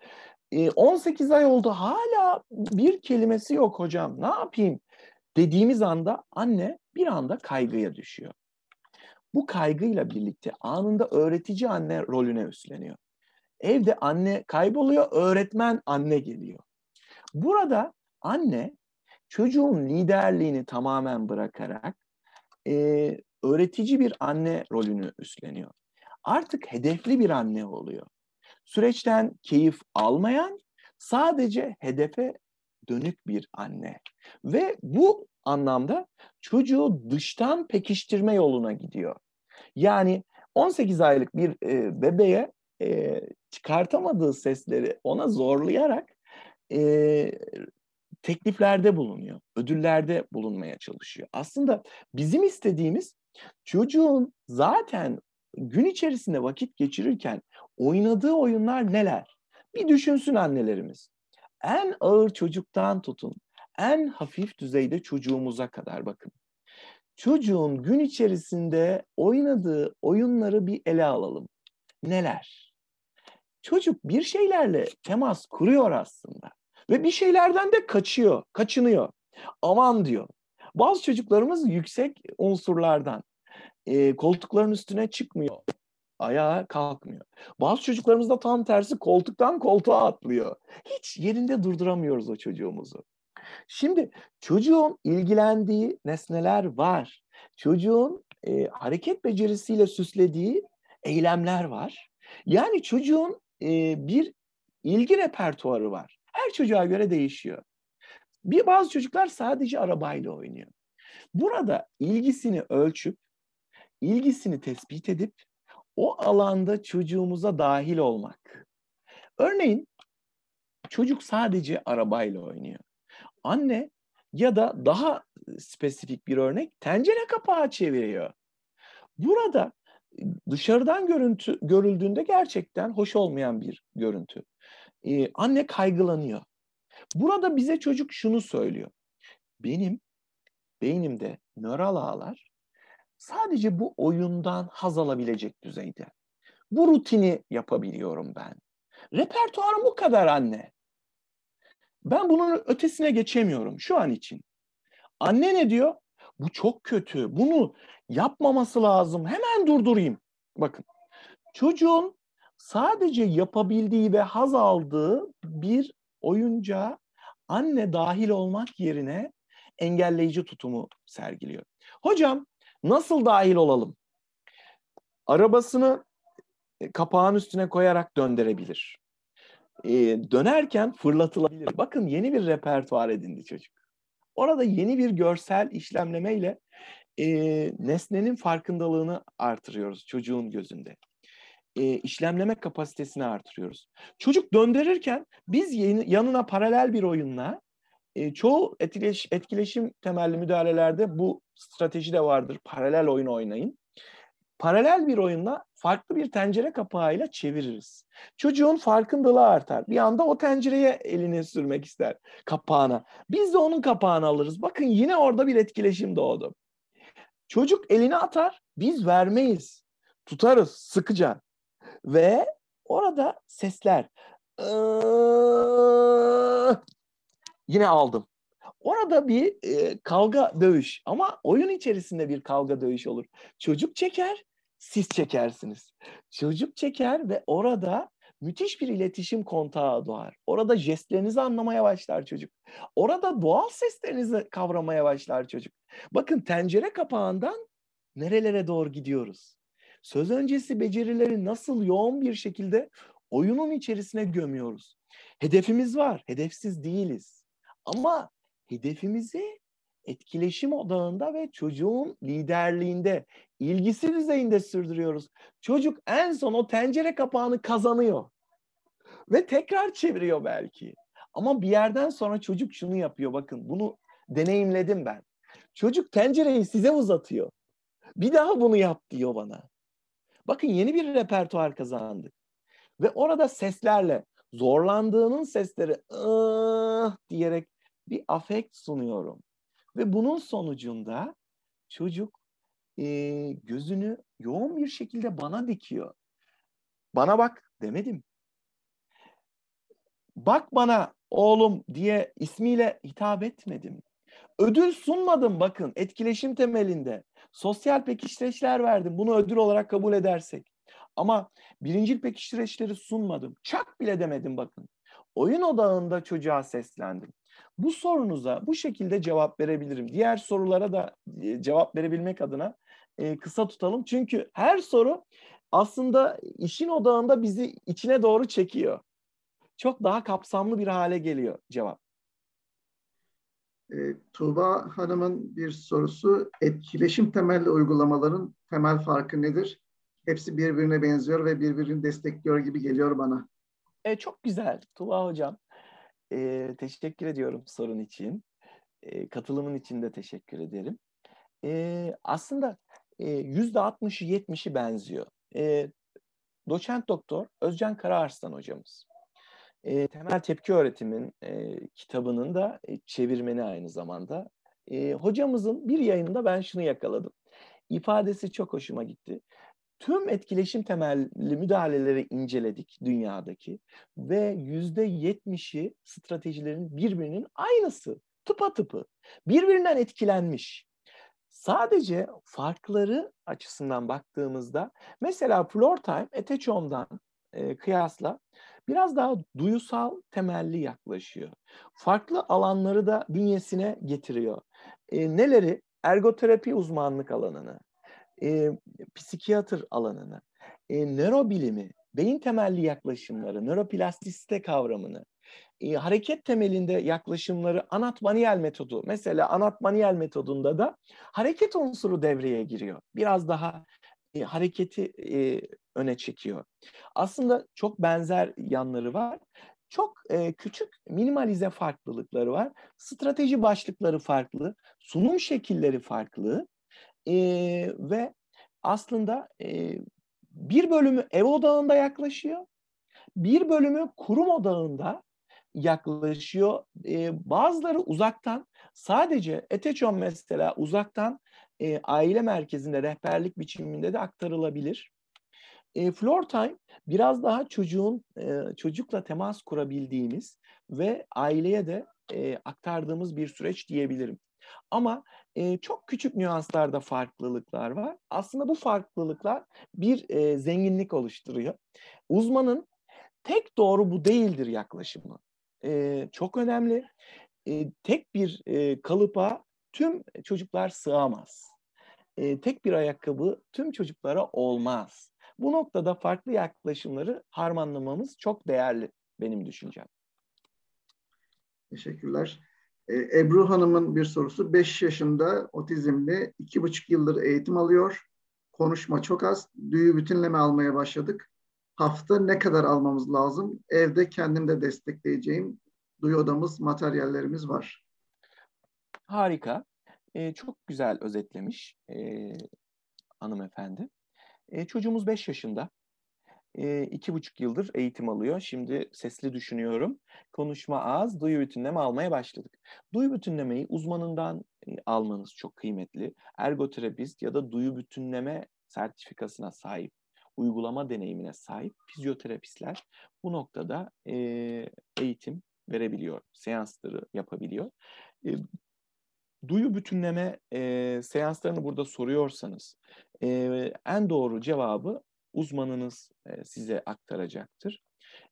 E, 18 ay oldu hala bir kelimesi yok hocam ne yapayım dediğimiz anda anne bir anda kaygıya düşüyor. Bu kaygıyla birlikte anında öğretici anne rolüne üstleniyor. Evde anne kayboluyor, öğretmen anne geliyor. Burada anne çocuğun liderliğini tamamen bırakarak e, öğretici bir anne rolünü üstleniyor. Artık hedefli bir anne oluyor. Süreçten keyif almayan, sadece hedefe dönük bir anne. Ve bu anlamda çocuğu dıştan pekiştirme yoluna gidiyor. Yani 18 aylık bir e, bebeğe e, çıkartamadığı sesleri ona zorlayarak e, tekliflerde bulunuyor, ödüllerde bulunmaya çalışıyor. Aslında bizim istediğimiz çocuğun zaten gün içerisinde vakit geçirirken oynadığı oyunlar neler? Bir düşünsün annelerimiz. En ağır çocuktan tutun, en hafif düzeyde çocuğumuza kadar bakın. Çocuğun gün içerisinde oynadığı oyunları bir ele alalım. Neler? Çocuk bir şeylerle temas kuruyor aslında. Ve bir şeylerden de kaçıyor, kaçınıyor. Aman diyor. Bazı çocuklarımız yüksek unsurlardan. E, koltukların üstüne çıkmıyor. Ayağa kalkmıyor. Bazı çocuklarımız da tam tersi koltuktan koltuğa atlıyor. Hiç yerinde durduramıyoruz o çocuğumuzu. Şimdi çocuğun ilgilendiği nesneler var. Çocuğun e, hareket becerisiyle süslediği eylemler var. Yani çocuğun e, bir ilgi repertuarı var. Her çocuğa göre değişiyor. Bir bazı çocuklar sadece arabayla oynuyor. Burada ilgisini ölçüp, ilgisini tespit edip o alanda çocuğumuza dahil olmak. Örneğin çocuk sadece arabayla oynuyor. Anne ya da daha spesifik bir örnek tencere kapağı çeviriyor. Burada dışarıdan görüntü görüldüğünde gerçekten hoş olmayan bir görüntü e, anne kaygılanıyor. Burada bize çocuk şunu söylüyor. Benim beynimde nöral ağlar sadece bu oyundan haz alabilecek düzeyde. Bu rutini yapabiliyorum ben. Repertuarım bu kadar anne. Ben bunun ötesine geçemiyorum şu an için. Anne ne diyor? Bu çok kötü. Bunu yapmaması lazım. Hemen durdurayım. Bakın. Çocuğun sadece yapabildiği ve haz aldığı bir oyuncağa anne dahil olmak yerine engelleyici tutumu sergiliyor. Hocam nasıl dahil olalım? Arabasını e, kapağın üstüne koyarak döndürebilir. Ee, dönerken fırlatılabilir. Bakın yeni bir repertuar edindi çocuk. Orada yeni bir görsel işlemlemeyle e, nesnenin farkındalığını artırıyoruz çocuğun gözünde e, işlemleme kapasitesini artırıyoruz. Çocuk döndürürken biz yanına paralel bir oyunla e, çoğu etkileş, etkileşim temelli müdahalelerde bu strateji de vardır. Paralel oyun oynayın. Paralel bir oyunla farklı bir tencere kapağıyla çeviririz. Çocuğun farkındalığı artar. Bir anda o tencereye elini sürmek ister kapağına. Biz de onun kapağını alırız. Bakın yine orada bir etkileşim doğdu. Çocuk elini atar, biz vermeyiz. Tutarız sıkıca. Ve orada sesler. yine aldım. Orada bir e, kavga dövüş ama oyun içerisinde bir kavga dövüş olur. Çocuk çeker, siz çekersiniz. Çocuk çeker ve orada müthiş bir iletişim kontağı doğar. Orada jestlerinizi anlamaya başlar çocuk. Orada doğal seslerinizi kavramaya başlar çocuk. Bakın tencere kapağından nerelere doğru gidiyoruz? Söz öncesi becerileri nasıl yoğun bir şekilde oyunun içerisine gömüyoruz. Hedefimiz var, hedefsiz değiliz. Ama hedefimizi etkileşim odağında ve çocuğun liderliğinde, ilgisi düzeyinde sürdürüyoruz. Çocuk en son o tencere kapağını kazanıyor. Ve tekrar çeviriyor belki. Ama bir yerden sonra çocuk şunu yapıyor bakın bunu deneyimledim ben. Çocuk tencereyi size uzatıyor. Bir daha bunu yap diyor bana. Bakın yeni bir repertuar kazandık. Ve orada seslerle zorlandığının sesleri ıh diyerek bir afekt sunuyorum. Ve bunun sonucunda çocuk e, gözünü yoğun bir şekilde bana dikiyor. Bana bak demedim. Bak bana oğlum diye ismiyle hitap etmedim. Ödül sunmadım bakın etkileşim temelinde. Sosyal pekiştireçler verdim bunu ödül olarak kabul edersek. Ama birincil pekiştireçleri sunmadım. Çak bile demedim bakın. Oyun odağında çocuğa seslendim. Bu sorunuza bu şekilde cevap verebilirim. Diğer sorulara da e, cevap verebilmek adına e, kısa tutalım. Çünkü her soru aslında işin odağında bizi içine doğru çekiyor. Çok daha kapsamlı bir hale geliyor cevap. E, Tuğba Hanım'ın bir sorusu, etkileşim temelli uygulamaların temel farkı nedir? Hepsi birbirine benziyor ve birbirini destekliyor gibi geliyor bana. E, çok güzel Tuğba Hocam. E, teşekkür ediyorum sorun için. E, katılımın için de teşekkür ederim. E, aslında yüzde 60'ı 70'i benziyor. E, doçent doktor Özcan Karaarslan hocamız. E, temel tepki öğretimin e, kitabının da e, çevirmeni aynı zamanda. E, hocamızın bir yayında ben şunu yakaladım. İfadesi çok hoşuma gitti. Tüm etkileşim temelli müdahaleleri inceledik dünyadaki ve yüzde yetmişi stratejilerin birbirinin aynısı, tıpa tıpı. Birbirinden etkilenmiş. Sadece farkları açısından baktığımızda mesela floor time Etechom'dan e, kıyasla biraz daha duyusal temelli yaklaşıyor. Farklı alanları da bünyesine getiriyor. E, neleri? Ergoterapi uzmanlık alanını, e, psikiyatr alanını, e, nörobilimi, beyin temelli yaklaşımları, nöroplastisite kavramını, e, hareket temelinde yaklaşımları Anat Manuel metodu. Mesela Anat Manuel metodunda da hareket unsuru devreye giriyor. Biraz daha e, hareketi e, öne çekiyor. Aslında çok benzer yanları var. Çok e, küçük minimalize farklılıkları var. Strateji başlıkları farklı, sunum şekilleri farklı e, ve aslında e, bir bölümü ev odağında yaklaşıyor, bir bölümü kurum odağında yaklaşıyor. E, bazıları uzaktan sadece Eteçon mesela uzaktan e, aile merkezinde rehberlik biçiminde de aktarılabilir. E, floor time biraz daha çocuğun e, çocukla temas kurabildiğimiz ve aileye de e, aktardığımız bir süreç diyebilirim. Ama e, çok küçük nüanslarda farklılıklar var. Aslında bu farklılıklar bir e, zenginlik oluşturuyor. Uzmanın tek doğru bu değildir yaklaşımı. E, çok önemli. E, tek bir e, kalıpa tüm çocuklar sığamaz. E, tek bir ayakkabı tüm çocuklara olmaz. Bu noktada farklı yaklaşımları harmanlamamız çok değerli benim düşüncem. Teşekkürler. Ee, Ebru Hanım'ın bir sorusu. 5 yaşında otizmli, 2,5 yıldır eğitim alıyor. Konuşma çok az. Düğü bütünleme almaya başladık. Hafta ne kadar almamız lazım? Evde kendim de destekleyeceğim duyu odamız, materyallerimiz var. Harika. Ee, çok güzel özetlemiş e, hanımefendi. E, çocuğumuz 5 yaşında. E, iki buçuk yıldır eğitim alıyor. Şimdi sesli düşünüyorum. Konuşma az, duyu bütünleme almaya başladık. Duyu bütünlemeyi uzmanından e, almanız çok kıymetli. Ergoterapist ya da duyu bütünleme sertifikasına sahip, uygulama deneyimine sahip fizyoterapistler bu noktada e, eğitim verebiliyor, seansları yapabiliyor. E, duyu bütünleme e, seanslarını burada soruyorsanız e, en doğru cevabı uzmanınız e, size aktaracaktır.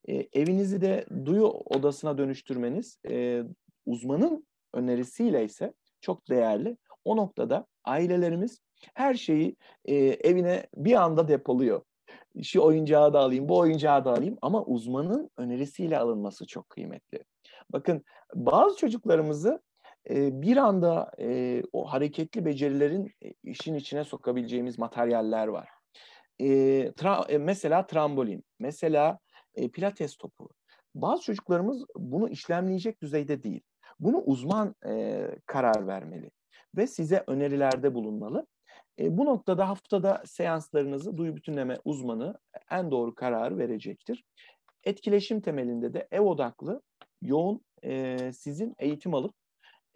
E, evinizi de duyu odasına dönüştürmeniz e, uzmanın önerisiyle ise çok değerli. O noktada ailelerimiz her şeyi e, evine bir anda depoluyor. Şu oyuncağı da alayım, bu oyuncağı da alayım ama uzmanın önerisiyle alınması çok kıymetli. Bakın bazı çocuklarımızı bir anda e, o hareketli becerilerin işin içine sokabileceğimiz materyaller var. E, tra, e, mesela trambolin, mesela e, pilates topu. Bazı çocuklarımız bunu işlemleyecek düzeyde değil. Bunu uzman e, karar vermeli ve size önerilerde bulunmalı. E, bu noktada haftada seanslarınızı duyu bütünleme uzmanı en doğru kararı verecektir. Etkileşim temelinde de ev odaklı, yoğun e, sizin eğitim alıp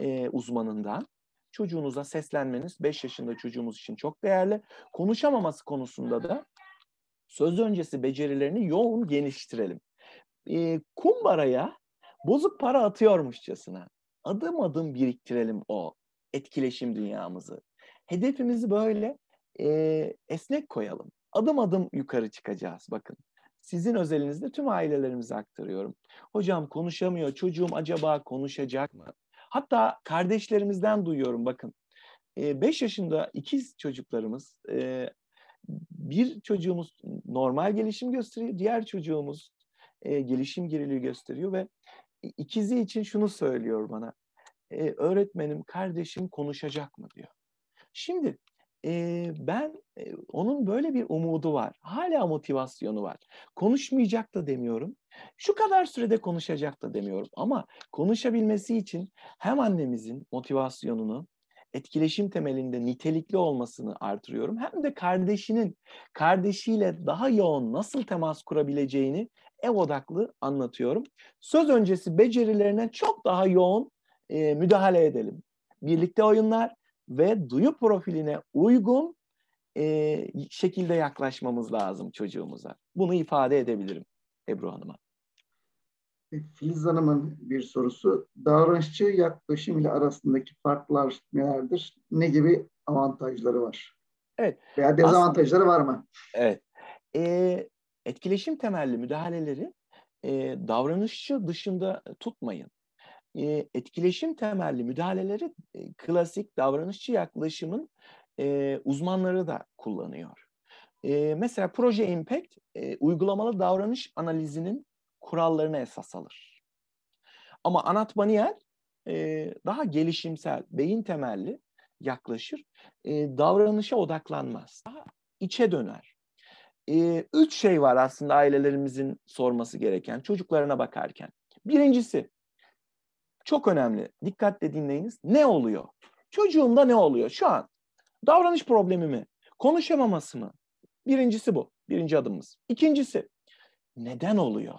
e, uzmanından çocuğunuza seslenmeniz 5 yaşında çocuğumuz için çok değerli. Konuşamaması konusunda da söz öncesi becerilerini yoğun geliştirelim. E, kumbaraya bozuk para atıyormuşçasına adım adım biriktirelim o etkileşim dünyamızı. Hedefimizi böyle e, esnek koyalım. adım adım yukarı çıkacağız bakın. Sizin özelinizde tüm ailelerimize aktarıyorum. Hocam konuşamıyor, çocuğum acaba konuşacak mı? Hatta kardeşlerimizden duyuyorum bakın. 5 yaşında ikiz çocuklarımız, bir çocuğumuz normal gelişim gösteriyor, diğer çocuğumuz gelişim geriliği gösteriyor ve ikizi için şunu söylüyor bana. Öğretmenim, kardeşim konuşacak mı diyor. Şimdi e, ben e, onun böyle bir umudu var. Hala motivasyonu var. Konuşmayacak da demiyorum. Şu kadar sürede konuşacak da demiyorum. Ama konuşabilmesi için hem annemizin motivasyonunu etkileşim temelinde nitelikli olmasını artırıyorum. Hem de kardeşinin kardeşiyle daha yoğun nasıl temas kurabileceğini ev odaklı anlatıyorum. Söz öncesi becerilerine çok daha yoğun e, müdahale edelim. Birlikte oyunlar, ve duyu profiline uygun e, şekilde yaklaşmamız lazım çocuğumuza. Bunu ifade edebilirim Ebru Hanım'a. E, Filiz Hanım'ın bir sorusu, davranışçı yaklaşım ile arasındaki farklar nelerdir? Ne gibi avantajları var? Evet. Veya dezavantajları aslında, var mı? Evet. E, etkileşim temelli müdahaleleri e, davranışçı dışında tutmayın e, etkileşim temelli müdahaleleri e, klasik davranışçı yaklaşımın e, uzmanları da kullanıyor. E, mesela proje impact e, uygulamalı davranış analizinin kurallarını esas alır. Ama Anat Baniel e, daha gelişimsel, beyin temelli yaklaşır. E, davranışa odaklanmaz. Daha içe döner. E, üç şey var aslında ailelerimizin sorması gereken çocuklarına bakarken. Birincisi çok önemli. Dikkatle dinleyiniz. Ne oluyor? Çocuğumda ne oluyor şu an? Davranış problemi mi? Konuşamaması mı? Birincisi bu. Birinci adımımız. İkincisi neden oluyor?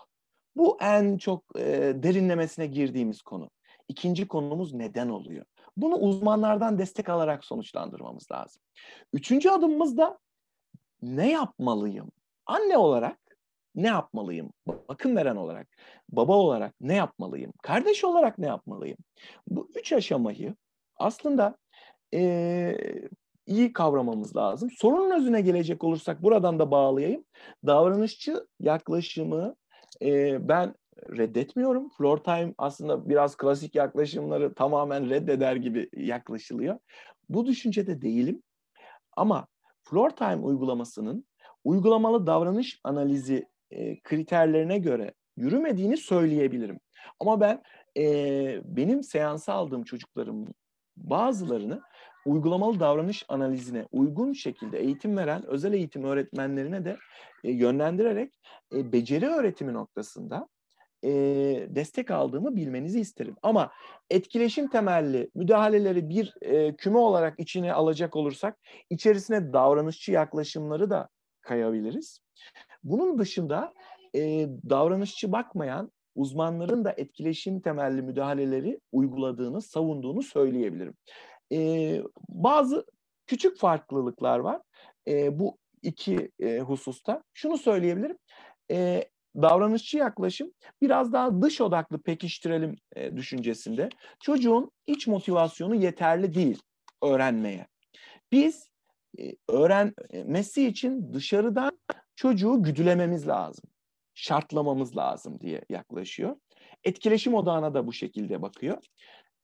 Bu en çok e, derinlemesine girdiğimiz konu. İkinci konumuz neden oluyor? Bunu uzmanlardan destek alarak sonuçlandırmamız lazım. Üçüncü adımımız da ne yapmalıyım? Anne olarak ne yapmalıyım? Bakım veren olarak, baba olarak ne yapmalıyım? Kardeş olarak ne yapmalıyım? Bu üç aşamayı aslında e, iyi kavramamız lazım. Sorunun özüne gelecek olursak buradan da bağlayayım. Davranışçı yaklaşımı e, ben reddetmiyorum. Floor time aslında biraz klasik yaklaşımları tamamen reddeder gibi yaklaşılıyor. Bu düşüncede değilim. Ama floor time uygulamasının uygulamalı davranış analizi e, kriterlerine göre yürümediğini söyleyebilirim. Ama ben e, benim seansa aldığım çocuklarım bazılarını uygulamalı davranış analizine uygun şekilde eğitim veren özel eğitim öğretmenlerine de e, yönlendirerek e, beceri öğretimi noktasında e, destek aldığımı bilmenizi isterim. Ama etkileşim temelli müdahaleleri bir e, küme olarak içine alacak olursak içerisine davranışçı yaklaşımları da kayabiliriz. Bunun dışında e, davranışçı bakmayan uzmanların da etkileşim temelli müdahaleleri uyguladığını, savunduğunu söyleyebilirim. E, bazı küçük farklılıklar var e, bu iki e, hususta. Şunu söyleyebilirim, e, davranışçı yaklaşım biraz daha dış odaklı pekiştirelim e, düşüncesinde. Çocuğun iç motivasyonu yeterli değil öğrenmeye. Biz e, öğrenmesi için dışarıdan çocuğu güdülememiz lazım. Şartlamamız lazım diye yaklaşıyor. Etkileşim odağına da bu şekilde bakıyor.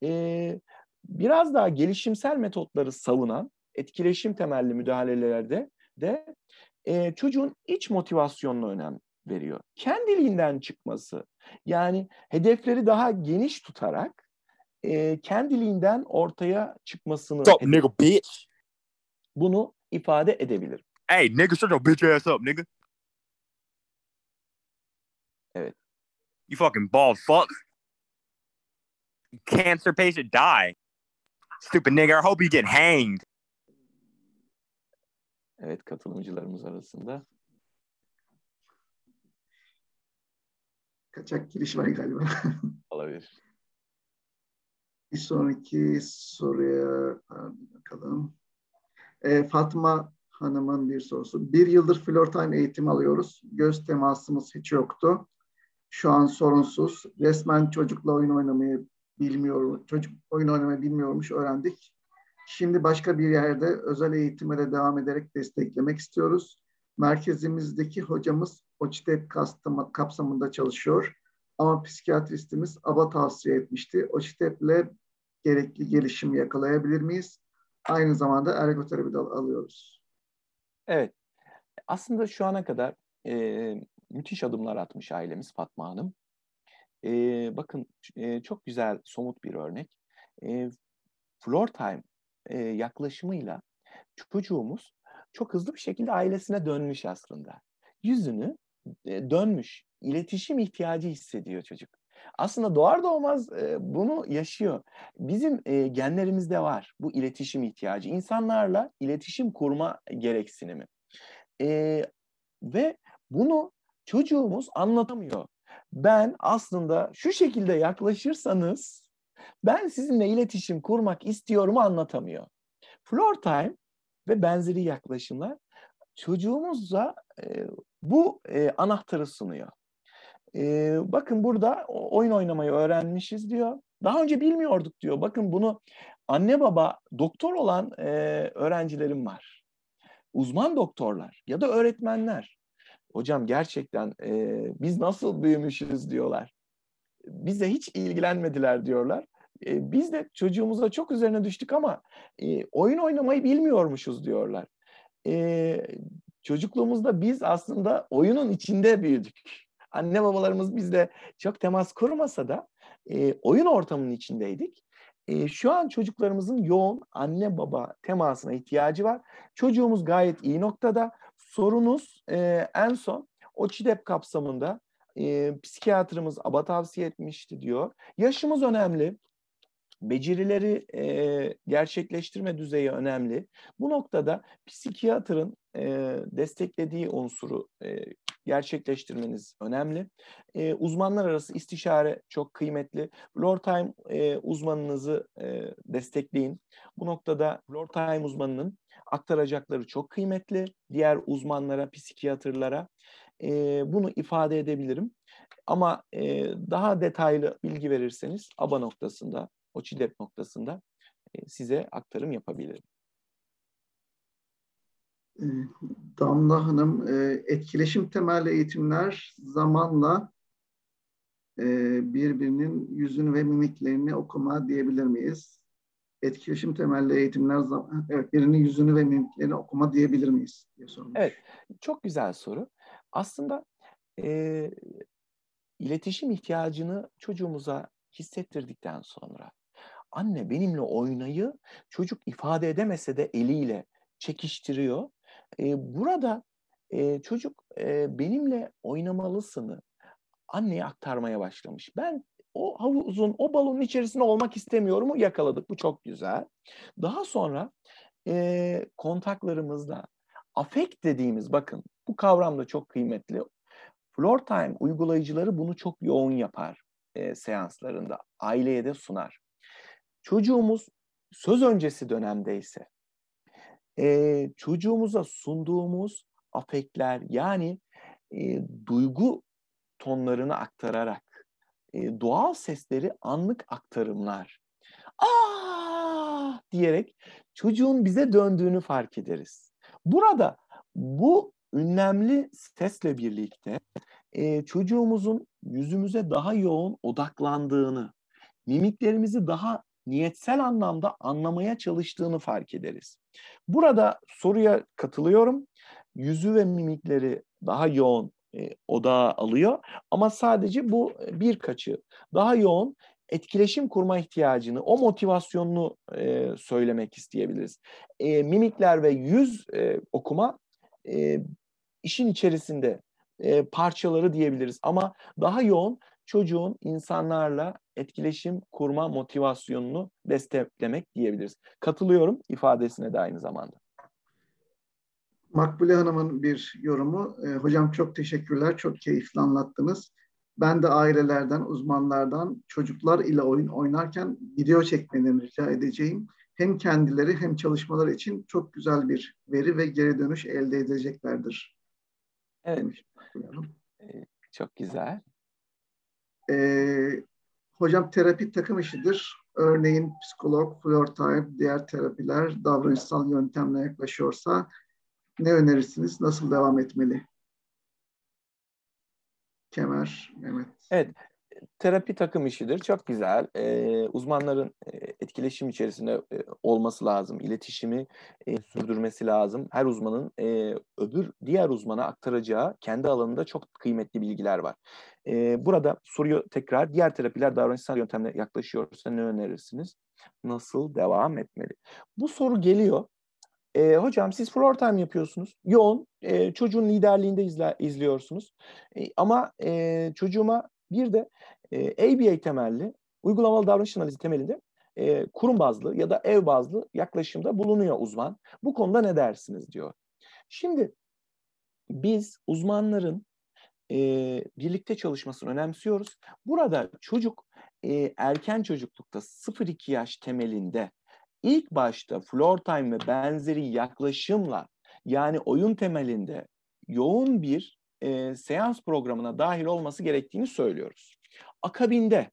Ee, biraz daha gelişimsel metotları savunan etkileşim temelli müdahalelerde de e, çocuğun iç motivasyonuna önem veriyor. Kendiliğinden çıkması yani hedefleri daha geniş tutarak e, kendiliğinden ortaya çıkmasını Stop, nigga, bitch. bunu ifade edebilirim. Hey, nigga, shut your bitch ass up, nigga. Evet. You fucking bald fuck. Cancer patient die. Stupid nigga, I hope you get hanged. Evet, katılımcılarımız arasında. Kaçak giriş var galiba. Olabilir. Bir sonraki soruya bakalım. E, Fatma Hanım'ın bir sorusu. Bir yıldır floor time eğitim alıyoruz. Göz temasımız hiç yoktu. Şu an sorunsuz. Resmen çocukla oyun oynamayı bilmiyor, çocuk oyun oynamayı bilmiyormuş öğrendik. Şimdi başka bir yerde özel eğitime de devam ederek desteklemek istiyoruz. Merkezimizdeki hocamız OÇTEP kapsamında çalışıyor. Ama psikiyatristimiz ABA tavsiye etmişti. OÇTEP'le gerekli gelişim yakalayabilir miyiz? Aynı zamanda ergoterapi de alıyoruz. Evet. Aslında şu ana kadar e, müthiş adımlar atmış ailemiz Fatma Hanım. E, bakın e, çok güzel, somut bir örnek. E, floor time e, yaklaşımıyla çocuğumuz çok hızlı bir şekilde ailesine dönmüş aslında. Yüzünü e, dönmüş, iletişim ihtiyacı hissediyor çocuk. Aslında doğar doğmaz e, bunu yaşıyor. Bizim e, genlerimizde var bu iletişim ihtiyacı. İnsanlarla iletişim kurma gereksinimi. E, ve bunu çocuğumuz anlatamıyor. Ben aslında şu şekilde yaklaşırsanız ben sizinle iletişim kurmak istiyorumu anlatamıyor. Floor time ve benzeri yaklaşımlar çocuğumuza e, bu e, anahtarı sunuyor. E, bakın burada oyun oynamayı öğrenmişiz diyor. Daha önce bilmiyorduk diyor. Bakın bunu anne baba doktor olan e, öğrencilerim var. Uzman doktorlar ya da öğretmenler. Hocam gerçekten e, biz nasıl büyümüşüz diyorlar. Bize hiç ilgilenmediler diyorlar. E, biz de çocuğumuza çok üzerine düştük ama e, oyun oynamayı bilmiyormuşuz diyorlar. E, çocukluğumuzda biz aslında oyunun içinde büyüdük. Anne babalarımız bizle çok temas kurmasa da e, oyun ortamının içindeydik. E, şu an çocuklarımızın yoğun anne baba temasına ihtiyacı var. Çocuğumuz gayet iyi noktada. Sorunuz e, en son o ÇİDEP kapsamında e, psikiyatrımız ABA tavsiye etmişti diyor. Yaşımız önemli becerileri e, gerçekleştirme düzeyi önemli. Bu noktada psikiyatrın e, desteklediği unsuru e, gerçekleştirmeniz önemli. E, uzmanlar arası istişare çok kıymetli. Lord Time e, uzmanınızı e, destekleyin. Bu noktada Lord Time uzmanının aktaracakları çok kıymetli. Diğer uzmanlara, psikiyatrlara e, bunu ifade edebilirim. Ama e, daha detaylı bilgi verirseniz ABA noktasında o ÇİDEP noktasında e, size aktarım yapabilirim. Ee, Damla Hanım, e, etkileşim temelli eğitimler zamanla e, birbirinin yüzünü ve mimiklerini okuma diyebilir miyiz? Etkileşim temelli eğitimler evet birinin yüzünü ve mimiklerini okuma diyebilir miyiz diye sormuş. Evet, çok güzel soru. Aslında e, iletişim ihtiyacını çocuğumuza hissettirdikten sonra anne benimle oynayı çocuk ifade edemese de eliyle çekiştiriyor. E, burada e, çocuk e, benimle oynamalısını anneye aktarmaya başlamış. Ben o havuzun, o balonun içerisinde olmak istemiyorumu yakaladık. Bu çok güzel. Daha sonra e, kontaklarımızda afekt dediğimiz bakın bu kavram da çok kıymetli. Floor time uygulayıcıları bunu çok yoğun yapar e, seanslarında. Aileye de sunar. Çocuğumuz söz öncesi dönemdeyse e, çocuğumuza sunduğumuz afekler yani e, duygu tonlarını aktararak e, doğal sesleri anlık aktarımlar aa diyerek çocuğun bize döndüğünü fark ederiz. Burada bu ünlemli sesle birlikte e, çocuğumuzun yüzümüze daha yoğun odaklandığını, mimiklerimizi daha niyetsel anlamda anlamaya çalıştığını fark ederiz. Burada soruya katılıyorum. Yüzü ve mimikleri daha yoğun e, odağa alıyor ama sadece bu e, birkaçı daha yoğun etkileşim kurma ihtiyacını, o motivasyonunu e, söylemek isteyebiliriz. E, mimikler ve yüz e, okuma e, işin içerisinde e, parçaları diyebiliriz ama daha yoğun çocuğun insanlarla etkileşim kurma motivasyonunu desteklemek diyebiliriz. Katılıyorum ifadesine de aynı zamanda. Makbule Hanım'ın bir yorumu. E, hocam çok teşekkürler, çok keyifli anlattınız. Ben de ailelerden, uzmanlardan çocuklar ile oyun oynarken video çekmelerini rica edeceğim. Hem kendileri hem çalışmalar için çok güzel bir veri ve geri dönüş elde edeceklerdir. Evet. Ee, çok güzel. Ee, hocam terapi takım işidir. Örneğin psikolog, floor type, diğer terapiler davranışsal yöntemle yaklaşıyorsa ne önerirsiniz? Nasıl devam etmeli? Kemer, Mehmet. Evet, terapi takım işidir. Çok güzel. Ee, uzmanların e, etkileşim içerisinde e, olması lazım. İletişimi e, sürdürmesi lazım. Her uzmanın e, öbür diğer uzmana aktaracağı kendi alanında çok kıymetli bilgiler var. E, burada soruyu tekrar diğer terapiler davranışsal yöntemle yaklaşıyorsa ne önerirsiniz? Nasıl devam etmeli? Bu soru geliyor. E, hocam siz floor time yapıyorsunuz. Yoğun. E, çocuğun liderliğinde izle, izliyorsunuz. E, ama e, çocuğuma bir de e, ABA temelli, uygulamalı davranış analizi temelinde e, kurum bazlı ya da ev bazlı yaklaşımda bulunuyor uzman. Bu konuda ne dersiniz diyor. Şimdi biz uzmanların e, birlikte çalışmasını önemsiyoruz. Burada çocuk e, erken çocuklukta 0-2 yaş temelinde ilk başta floor time ve benzeri yaklaşımla yani oyun temelinde yoğun bir e, seans programına dahil olması gerektiğini söylüyoruz. Akabinde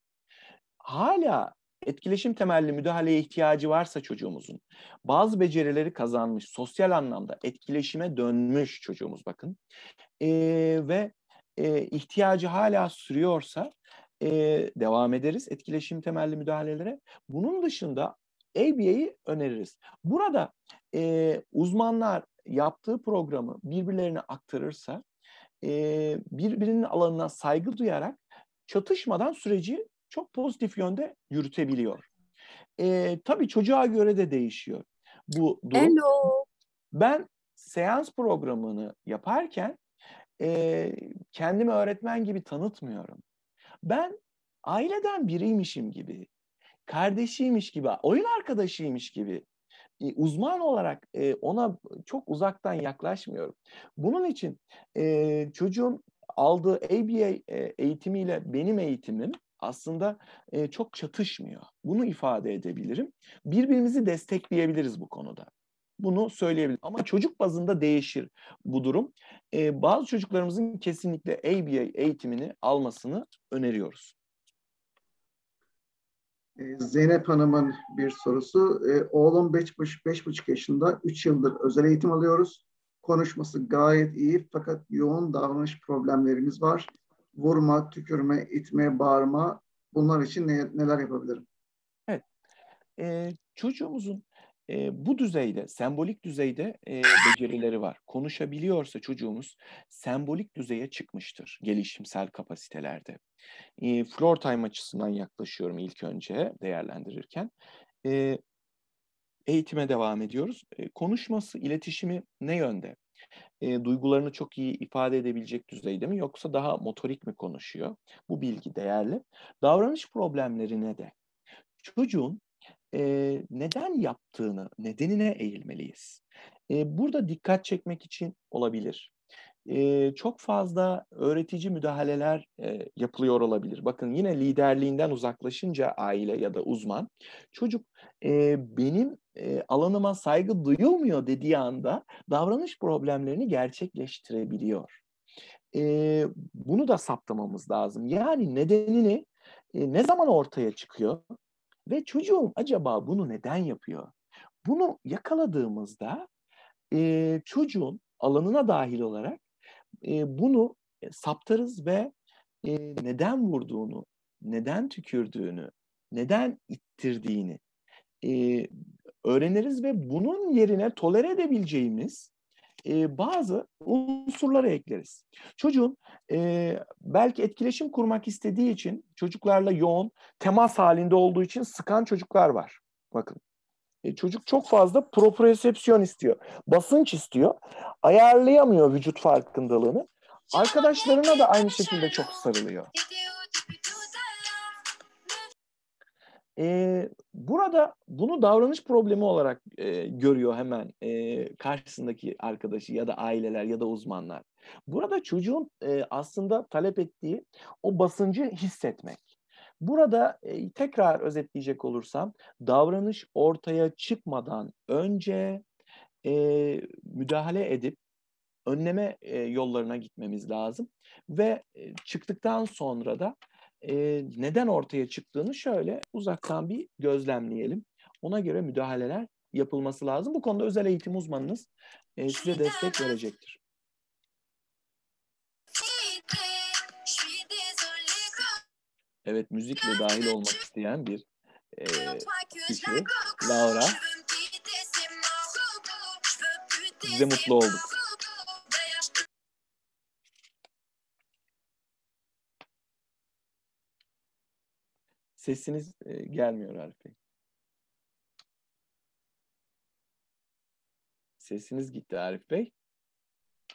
hala etkileşim temelli müdahaleye ihtiyacı varsa çocuğumuzun, bazı becerileri kazanmış, sosyal anlamda etkileşime dönmüş çocuğumuz bakın e, ve e, ihtiyacı hala sürüyorsa e, devam ederiz etkileşim temelli müdahalelere. Bunun dışında ABA'yı öneririz. Burada e, uzmanlar yaptığı programı birbirlerine aktarırsa e, birbirinin alanına saygı duyarak çatışmadan süreci çok pozitif yönde yürütebiliyor. E, tabii çocuğa göre de değişiyor bu durum. Hello. Ben seans programını yaparken e, kendimi öğretmen gibi tanıtmıyorum. Ben aileden biriymişim gibi, kardeşiymiş gibi, oyun arkadaşıymış gibi uzman olarak ona çok uzaktan yaklaşmıyorum. Bunun için çocuğun aldığı ABA eğitimiyle benim eğitimim aslında çok çatışmıyor. Bunu ifade edebilirim. Birbirimizi destekleyebiliriz bu konuda. Bunu söyleyebilirim. Ama çocuk bazında değişir bu durum. bazı çocuklarımızın kesinlikle ABA eğitimini almasını öneriyoruz. Ee, Zeynep Hanım'ın bir sorusu. Ee, oğlum 5,5 yaşında, 3 yıldır özel eğitim alıyoruz. Konuşması gayet iyi fakat yoğun davranış problemlerimiz var. Vurma, tükürme, itme, bağırma bunlar için ne, neler yapabilirim? Evet. Ee, çocuğumuzun e, bu düzeyde, sembolik düzeyde e, becerileri var. Konuşabiliyorsa çocuğumuz sembolik düzeye çıkmıştır gelişimsel kapasitelerde. E, floor time açısından yaklaşıyorum ilk önce değerlendirirken. E, eğitime devam ediyoruz. E, konuşması, iletişimi ne yönde? E, duygularını çok iyi ifade edebilecek düzeyde mi yoksa daha motorik mi konuşuyor? Bu bilgi değerli. Davranış problemlerine de çocuğun e, neden yaptığını, nedenine eğilmeliyiz. E, burada dikkat çekmek için olabilir. E, çok fazla öğretici müdahaleler e, yapılıyor olabilir. Bakın yine liderliğinden uzaklaşınca aile ya da uzman, çocuk e, benim e, alanıma saygı duyulmuyor dediği anda davranış problemlerini gerçekleştirebiliyor. E, bunu da saptamamız lazım. Yani nedenini e, ne zaman ortaya çıkıyor? Ve çocuğum acaba bunu neden yapıyor? Bunu yakaladığımızda e, çocuğun alanına dahil olarak e, bunu saptarız ve e, neden vurduğunu, neden tükürdüğünü, neden ittirdiğini e, öğreniriz ve bunun yerine tolere edebileceğimiz e, bazı unsurları ekleriz. Çocuğun e, belki etkileşim kurmak istediği için çocuklarla yoğun temas halinde olduğu için sıkan çocuklar var. Bakın e, çocuk çok fazla propriosepsiyon istiyor. Basınç istiyor. Ayarlayamıyor vücut farkındalığını. Arkadaşlarına da aynı şekilde çok sarılıyor. E, burada bunu davranış problemi olarak e, görüyor hemen e, karşısındaki arkadaşı ya da aileler ya da uzmanlar. Burada çocuğun e, aslında talep ettiği o basıncı hissetmek. Burada e, tekrar özetleyecek olursam davranış ortaya çıkmadan önce e, müdahale edip önleme e, yollarına gitmemiz lazım ve e, çıktıktan sonra da e, neden ortaya çıktığını şöyle uzaktan bir gözlemleyelim. Ona göre müdahaleler yapılması lazım. Bu konuda özel eğitim uzmanınız e, size destek verecektir. Evet, müzikle dahil olmak isteyen bir e, kişi, Laura. Biz de mutlu olduk. Sesiniz e, gelmiyor Arif Bey. Sesiniz gitti Arif Bey.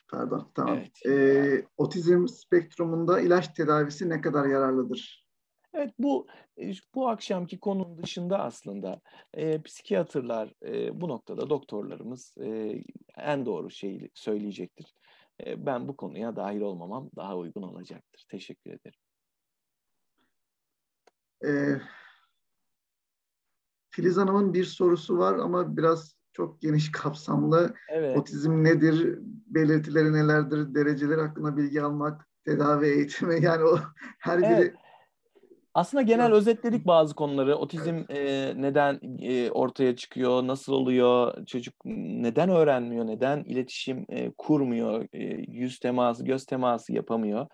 Pardon, tamam. Evet. Ee, otizm spektrumunda ilaç tedavisi ne kadar yararlıdır? Evet bu e, bu akşamki konunun dışında aslında e, psikiyatrlar e, bu noktada doktorlarımız e, en doğru şeyi söyleyecektir. E, ben bu konuya dahil olmamam daha uygun olacaktır. Teşekkür ederim. Ee, Filiz Hanım'ın bir sorusu var ama biraz çok geniş kapsamlı. Evet. Otizm nedir, belirtileri nelerdir, dereceleri hakkında bilgi almak, tedavi eğitimi yani o her biri Evet. Aslında genel özetledik bazı konuları. Otizm e, neden e, ortaya çıkıyor, nasıl oluyor, çocuk neden öğrenmiyor, neden iletişim e, kurmuyor, e, yüz teması, göz teması yapamıyor.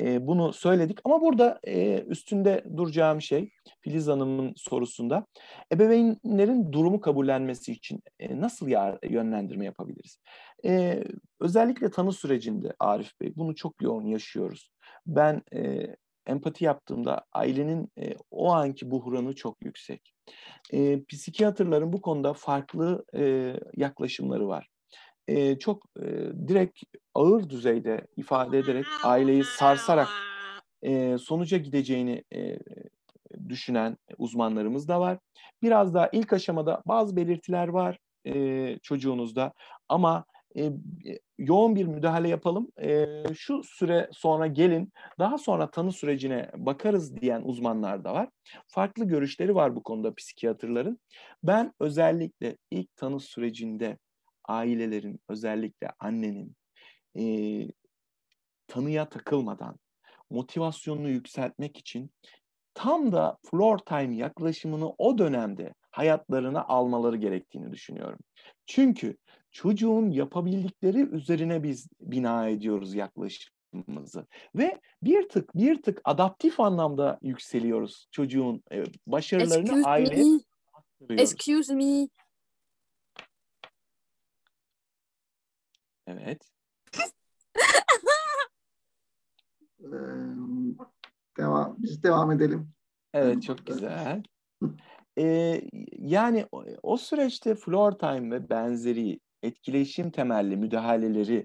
E, bunu söyledik ama burada e, üstünde duracağım şey Filiz Hanım'ın sorusunda ebeveynlerin durumu kabullenmesi için e, nasıl yar- yönlendirme yapabiliriz? E, özellikle tanı sürecinde Arif Bey bunu çok yoğun yaşıyoruz. Ben e, empati yaptığımda ailenin e, o anki buhranı çok yüksek. E, psikiyatrların bu konuda farklı e, yaklaşımları var. E, çok e, direkt ağır düzeyde ifade ederek aileyi sarsarak e, sonuca gideceğini e, düşünen uzmanlarımız da var. Biraz daha ilk aşamada bazı belirtiler var e, çocuğunuzda ama e, yoğun bir müdahale yapalım. E, şu süre sonra gelin daha sonra tanı sürecine bakarız diyen uzmanlar da var. Farklı görüşleri var bu konuda psikiyatrların. Ben özellikle ilk tanı sürecinde ailelerin özellikle annenin e, tanıya takılmadan motivasyonunu yükseltmek için tam da floor time yaklaşımını o dönemde hayatlarına almaları gerektiğini düşünüyorum. Çünkü çocuğun yapabildikleri üzerine biz bina ediyoruz yaklaşımımızı ve bir tık bir tık adaptif anlamda yükseliyoruz çocuğun e, başarılarını Excuse aileye me. aktarıyoruz. Excuse me. Evet. devam, biz devam edelim. Evet çok güzel. Ee, yani o, o süreçte floor time ve benzeri etkileşim temelli müdahaleleri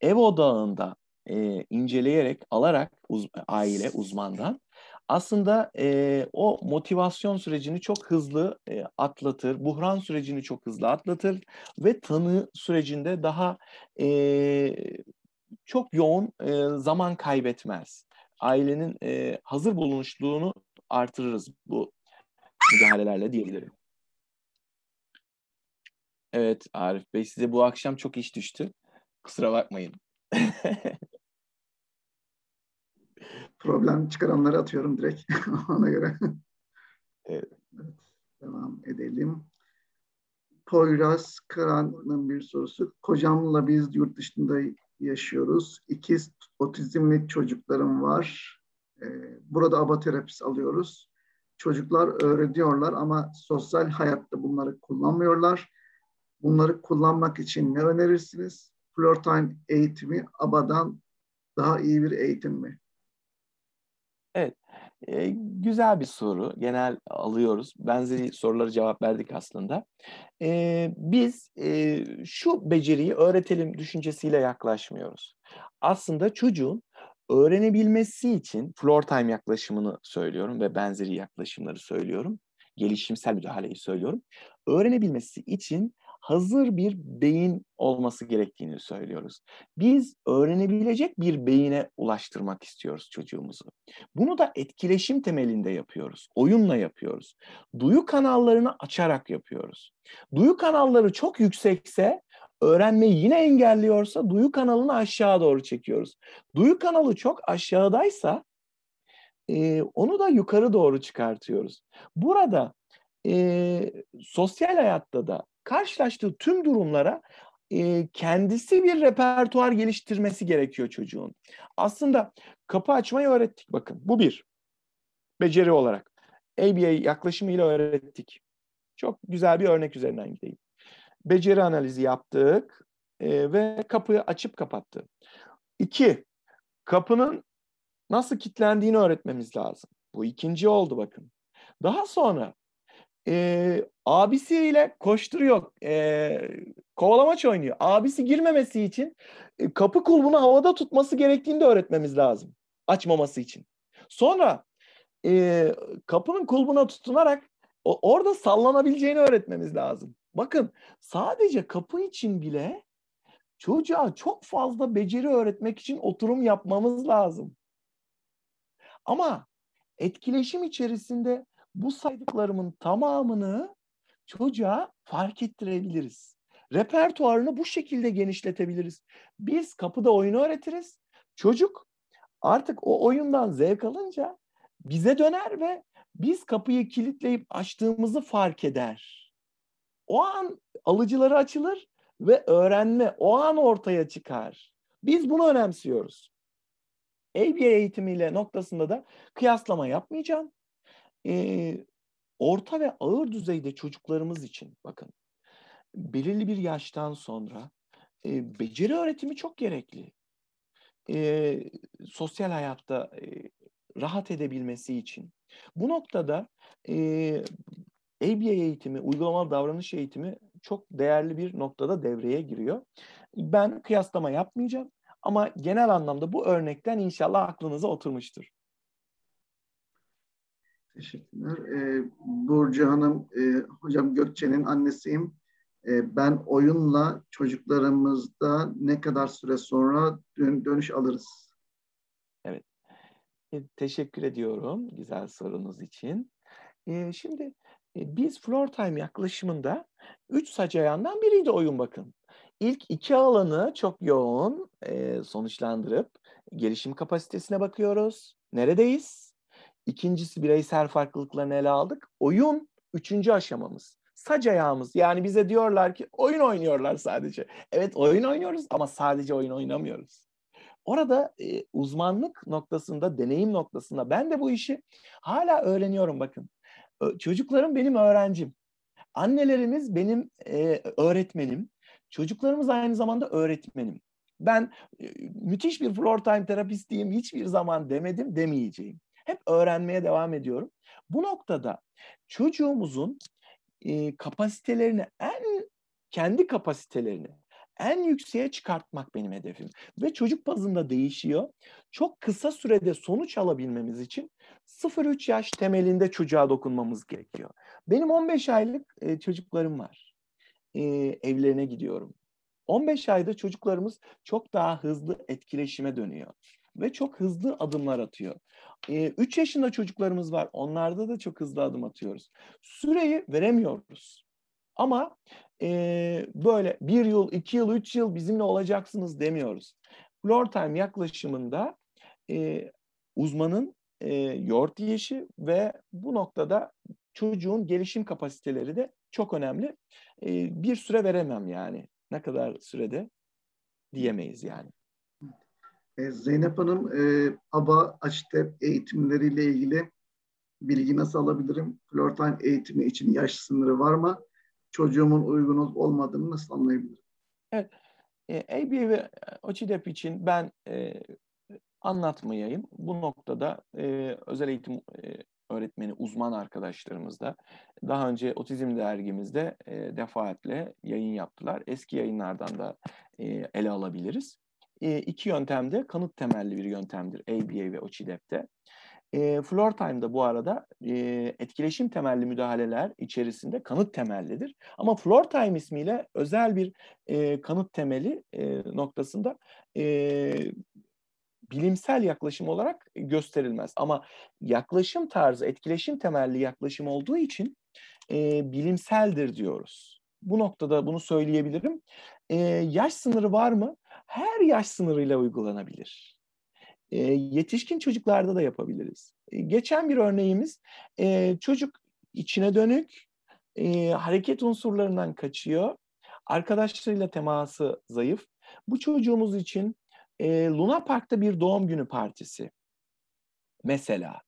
ev odağında e, inceleyerek alarak uz- aile uzmandan aslında e, o motivasyon sürecini çok hızlı e, atlatır, buhran sürecini çok hızlı atlatır ve tanı sürecinde daha e, çok yoğun e, zaman kaybetmez. Ailenin e, hazır bulunuşluğunu artırırız bu müdahalelerle diyebilirim. Evet Arif Bey size bu akşam çok iş düştü. Kusura bakmayın. Problem çıkaranları atıyorum direkt ona göre. Evet. Evet, devam edelim. Poyraz Karan'ın bir sorusu. Kocamla biz yurt dışında yaşıyoruz. İkiz otizmli çocuklarım var. Ee, burada aba terapisi alıyoruz. Çocuklar öğreniyorlar ama sosyal hayatta bunları kullanmıyorlar. Bunları kullanmak için ne önerirsiniz? Floor time eğitimi ABA'dan daha iyi bir eğitim mi? E, güzel bir soru. Genel alıyoruz. Benzeri soruları cevap verdik aslında. E, biz e, şu beceriyi öğretelim düşüncesiyle yaklaşmıyoruz. Aslında çocuğun öğrenebilmesi için floor time yaklaşımını söylüyorum ve benzeri yaklaşımları söylüyorum. Gelişimsel müdahaleyi söylüyorum. Öğrenebilmesi için hazır bir beyin olması gerektiğini söylüyoruz. Biz öğrenebilecek bir beyine ulaştırmak istiyoruz çocuğumuzu. Bunu da etkileşim temelinde yapıyoruz. Oyunla yapıyoruz. Duyu kanallarını açarak yapıyoruz. Duyu kanalları çok yüksekse öğrenmeyi yine engelliyorsa duyu kanalını aşağı doğru çekiyoruz. Duyu kanalı çok aşağıdaysa e, onu da yukarı doğru çıkartıyoruz. Burada e, sosyal hayatta da karşılaştığı tüm durumlara e, kendisi bir repertuar geliştirmesi gerekiyor çocuğun. Aslında kapı açmayı öğrettik bakın. Bu bir. Beceri olarak. ABA yaklaşımıyla öğrettik. Çok güzel bir örnek üzerinden gideyim. Beceri analizi yaptık e, ve kapıyı açıp kapattı. İki, kapının nasıl kilitlendiğini öğretmemiz lazım. Bu ikinci oldu bakın. Daha sonra e, abisiyle koşturuyor, e, kovalamaç oynuyor. Abisi girmemesi için e, kapı kulbunu havada tutması gerektiğini de öğretmemiz lazım. Açmaması için. Sonra e, kapının kulbuna tutunarak o, orada sallanabileceğini öğretmemiz lazım. Bakın sadece kapı için bile çocuğa çok fazla beceri öğretmek için oturum yapmamız lazım. Ama etkileşim içerisinde bu saydıklarımın tamamını çocuğa fark ettirebiliriz. Repertuarını bu şekilde genişletebiliriz. Biz kapıda oyunu öğretiriz. Çocuk artık o oyundan zevk alınca bize döner ve biz kapıyı kilitleyip açtığımızı fark eder. O an alıcıları açılır ve öğrenme o an ortaya çıkar. Biz bunu önemsiyoruz. ABA eğitimiyle noktasında da kıyaslama yapmayacağım. Ee, orta ve ağır düzeyde çocuklarımız için bakın belirli bir yaştan sonra e, beceri öğretimi çok gerekli. E, sosyal hayatta e, rahat edebilmesi için. Bu noktada e, ABA eğitimi, uygulamalı davranış eğitimi çok değerli bir noktada devreye giriyor. Ben kıyaslama yapmayacağım ama genel anlamda bu örnekten inşallah aklınıza oturmuştur. Teşekkürler. Ee, Burcu Hanım, e, hocam Gökçe'nin annesiyim. E, ben oyunla çocuklarımızda ne kadar süre sonra dön, dönüş alırız? Evet. E, teşekkür ediyorum güzel sorunuz için. E, şimdi e, biz floor time yaklaşımında üç saç ayağından biriydi oyun bakın. İlk iki alanı çok yoğun e, sonuçlandırıp gelişim kapasitesine bakıyoruz. Neredeyiz? İkincisi bireysel farklılıklarını ele aldık. Oyun üçüncü aşamamız. Sac ayağımız. Yani bize diyorlar ki oyun oynuyorlar sadece. Evet oyun oynuyoruz ama sadece oyun oynamıyoruz. Orada e, uzmanlık noktasında, deneyim noktasında ben de bu işi hala öğreniyorum bakın. Çocuklarım benim öğrencim. Annelerimiz benim e, öğretmenim. Çocuklarımız aynı zamanda öğretmenim. Ben e, müthiş bir floor time terapistiyim hiçbir zaman demedim demeyeceğim. Hep öğrenmeye devam ediyorum. Bu noktada çocuğumuzun e, kapasitelerini en kendi kapasitelerini en yükseğe çıkartmak benim hedefim. Ve çocuk bazında değişiyor. Çok kısa sürede sonuç alabilmemiz için 0-3 yaş temelinde çocuğa dokunmamız gerekiyor. Benim 15 aylık e, çocuklarım var. E, evlerine gidiyorum. 15 ayda çocuklarımız çok daha hızlı etkileşime dönüyor ve çok hızlı adımlar atıyor. 3 yaşında çocuklarımız var. Onlarda da çok hızlı adım atıyoruz. Süreyi veremiyoruz. Ama e, böyle bir yıl, iki yıl, üç yıl bizimle olacaksınız demiyoruz. Floor time yaklaşımında e, uzmanın e, yoğurt yiyişi ve bu noktada çocuğun gelişim kapasiteleri de çok önemli. E, bir süre veremem yani. Ne kadar sürede diyemeyiz yani. E, Zeynep Hanım, e, ABA AÇTEP eğitimleriyle ilgili bilgi nasıl alabilirim? Floor time eğitimi için yaş sınırı var mı? çocuğumun uygun olup olmadığını nasıl anlayabilirim? Evet. E, ABA ve OÇİDEP için ben e, anlatmayayım. Bu noktada e, özel eğitim e, öğretmeni uzman arkadaşlarımız da daha önce Otizm Dergimizde e, defaatle yayın yaptılar. Eski yayınlardan da e, ele alabiliriz. E, iki yöntem de kanıt temelli bir yöntemdir ABA ve OÇİDEP'te. E, floor time'da bu arada e, etkileşim temelli müdahaleler içerisinde kanıt temellidir. Ama floor time ismiyle özel bir e, kanıt temeli e, noktasında e, bilimsel yaklaşım olarak gösterilmez. Ama yaklaşım tarzı etkileşim temelli yaklaşım olduğu için e, bilimseldir diyoruz. Bu noktada bunu söyleyebilirim. E, yaş sınırı var mı? Her yaş sınırıyla uygulanabilir. E, yetişkin çocuklarda da yapabiliriz. E, geçen bir örneğimiz e, çocuk içine dönük, e, hareket unsurlarından kaçıyor. arkadaşlarıyla teması zayıf. Bu çocuğumuz için e, Luna Park'ta bir doğum günü partisi mesela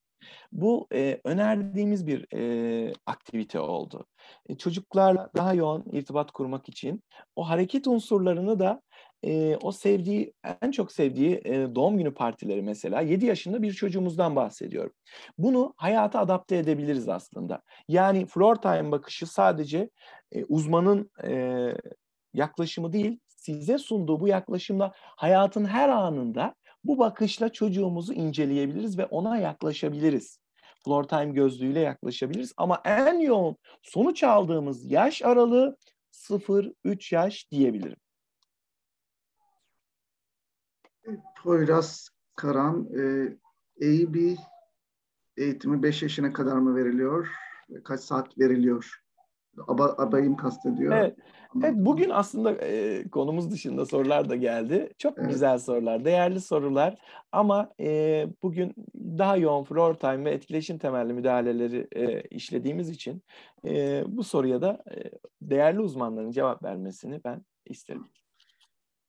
bu e, önerdiğimiz bir e, aktivite oldu. E, çocuklarla daha yoğun irtibat kurmak için o hareket unsurlarını da e, o sevdiği, en çok sevdiği e, doğum günü partileri mesela 7 yaşında bir çocuğumuzdan bahsediyorum. Bunu hayata adapte edebiliriz aslında. Yani floor time bakışı sadece e, uzmanın e, yaklaşımı değil, size sunduğu bu yaklaşımla hayatın her anında bu bakışla çocuğumuzu inceleyebiliriz ve ona yaklaşabiliriz. Floor time gözlüğüyle yaklaşabiliriz. Ama en yoğun sonuç aldığımız yaş aralığı 0-3 yaş diyebilirim. Poyraz Karan, e, EIB eğitimi 5 yaşına kadar mı veriliyor? Kaç saat veriliyor? Aba, abayım kastediyor. Evet. evet bugün aslında e, konumuz dışında sorular da geldi. Çok evet. güzel sorular, değerli sorular. Ama e, bugün daha yoğun floor time ve etkileşim temelli müdahaleleri e, işlediğimiz için e, bu soruya da e, değerli uzmanların cevap vermesini ben isterim.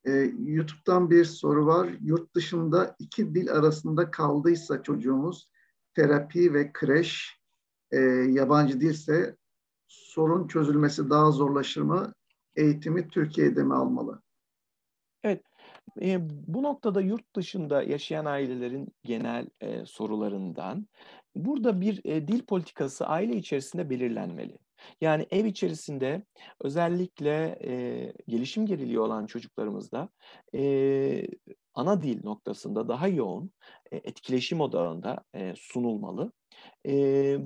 E, YouTube'dan bir soru var. Yurt dışında iki dil arasında kaldıysa çocuğumuz terapi ve kreş e, yabancı dilse sorun çözülmesi daha zorlaşır mı? Eğitimi Türkiye'de mi almalı? Evet, e, bu noktada yurt dışında yaşayan ailelerin genel e, sorularından burada bir e, dil politikası aile içerisinde belirlenmeli. Yani ev içerisinde özellikle e, gelişim geriliği olan çocuklarımızda e, ana dil noktasında daha yoğun e, etkileşim odağında e, sunulmalı. E,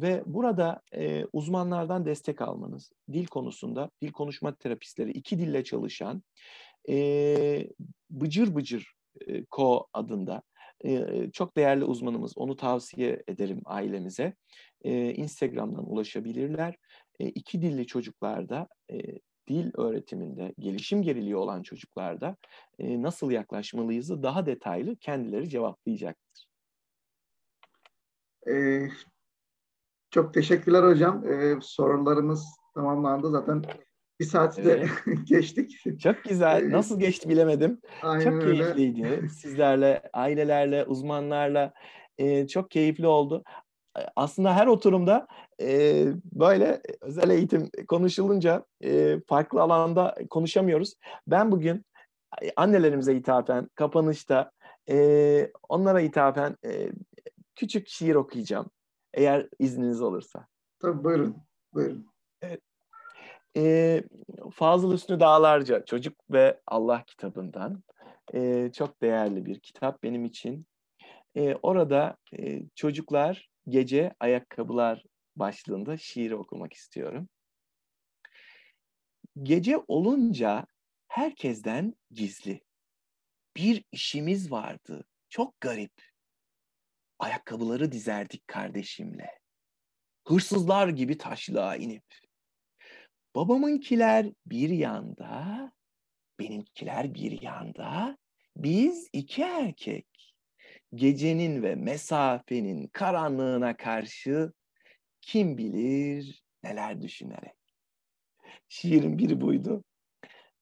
ve burada e, uzmanlardan destek almanız, dil konusunda dil konuşma terapistleri iki dille çalışan e, Bıcır Bıcır e, Ko adında e, çok değerli uzmanımız, onu tavsiye ederim ailemize. Instagram'dan ulaşabilirler. E, iki dilli çocuklarda e, dil öğretiminde gelişim geriliği olan çocuklarda e, nasıl yaklaşmalıyızı daha detaylı kendileri cevaplayacaktır. Ee, çok teşekkürler hocam. Ee, sorularımız tamamlandı. Zaten bir saati evet. de geçtik. Çok güzel. Nasıl geçti bilemedim. Aynen çok öyle. keyifliydi. Sizlerle, ailelerle, uzmanlarla e, çok keyifli oldu. Aslında her oturumda e, böyle özel eğitim konuşulunca e, farklı alanda konuşamıyoruz. Ben bugün annelerimize ithafen kapanışta e, onlara ithafen e, küçük şiir okuyacağım. Eğer izniniz olursa. Tabii buyurun. Buyurun. Evet. E, Fazıl Hüsnü Dağlarca Çocuk ve Allah kitabından. E, çok değerli bir kitap benim için. E, orada e, çocuklar gece ayakkabılar başlığında şiir okumak istiyorum. Gece olunca herkesten gizli. Bir işimiz vardı, çok garip. Ayakkabıları dizerdik kardeşimle. Hırsızlar gibi taşlığa inip. Babamınkiler bir yanda, benimkiler bir yanda, biz iki erkek. Gecenin ve mesafenin karanlığına karşı kim bilir neler düşünerek. Şiirin biri buydu.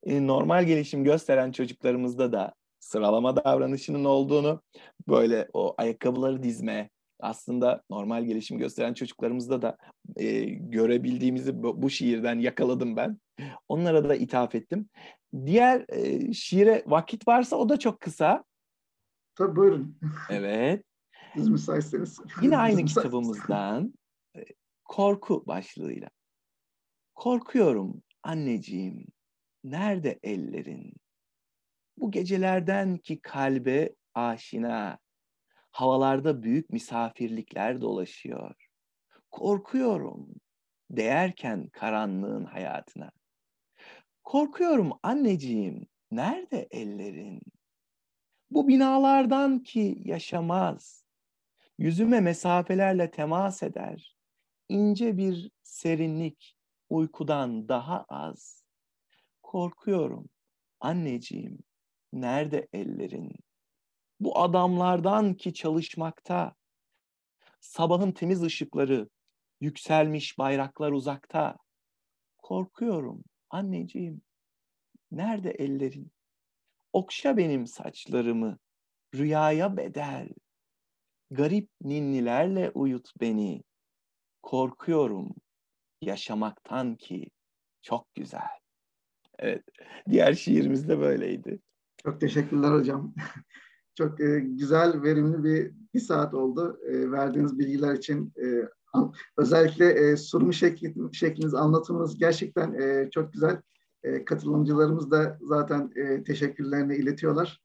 E, normal gelişim gösteren çocuklarımızda da sıralama davranışının olduğunu, böyle o ayakkabıları dizme, aslında normal gelişim gösteren çocuklarımızda da e, görebildiğimizi bu, bu şiirden yakaladım ben. Onlara da ithaf ettim. Diğer e, şiire vakit varsa o da çok kısa. Tabii buyurun. Evet. Siz müsaitseniz. Yine aynı kitabımızdan e, korku başlığıyla. Korkuyorum anneciğim, nerede ellerin? Bu gecelerden ki kalbe aşina, havalarda büyük misafirlikler dolaşıyor. Korkuyorum değerken karanlığın hayatına. Korkuyorum anneciğim, nerede ellerin? Bu binalardan ki yaşamaz. Yüzüme mesafelerle temas eder. İnce bir serinlik uykudan daha az. Korkuyorum anneciğim, nerede ellerin? Bu adamlardan ki çalışmakta. Sabahın temiz ışıkları, yükselmiş bayraklar uzakta. Korkuyorum anneciğim, Nerede ellerin? Okşa benim saçlarımı, rüyaya bedel. Garip ninnilerle uyut beni. Korkuyorum yaşamaktan ki çok güzel. Evet, diğer şiirimiz de böyleydi. Çok teşekkürler hocam. Çok e, güzel, verimli bir bir saat oldu. E, verdiğiniz bilgiler için e, özellikle e, sunum şekli, şekliniz, anlatımınız gerçekten e, çok güzel. E, katılımcılarımız da zaten e, teşekkürlerini iletiyorlar.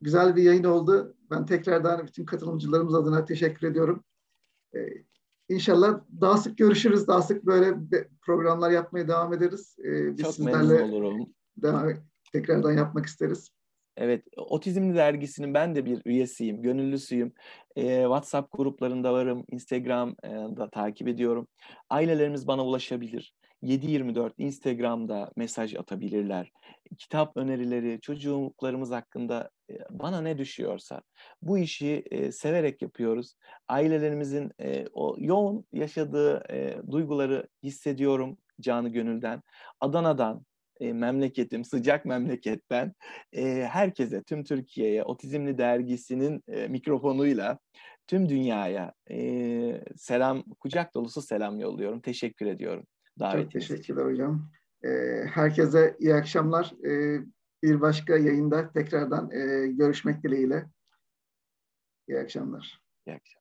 Güzel bir yayın oldu. Ben tekrardan bütün katılımcılarımız adına teşekkür ediyorum. E, İnşallah daha sık görüşürüz, daha sık böyle programlar yapmaya devam ederiz. Ee, biz Çok sizlerle memnun olurum. Devam, tekrardan yapmak isteriz. Evet, Otizmli Dergisi'nin ben de bir üyesiyim, gönüllüsüyüm. Ee, WhatsApp gruplarında varım, Instagram'da takip ediyorum. Ailelerimiz bana ulaşabilir. 724 Instagram'da mesaj atabilirler. Kitap önerileri, çocukluklarımız hakkında e, bana ne düşüyorsa bu işi e, severek yapıyoruz. Ailelerimizin e, o yoğun yaşadığı e, duyguları hissediyorum canı gönülden. Adana'dan, e, memleketim, sıcak memleketten e, herkese, tüm Türkiye'ye Otizmli Dergisi'nin e, mikrofonuyla tüm dünyaya e, selam, kucak dolusu selam yolluyorum. Teşekkür ediyorum. Çok teşekkürler hocam. E, herkese iyi akşamlar. E, bir başka yayında tekrardan e, görüşmek dileğiyle. İyi akşamlar. İyi akşamlar.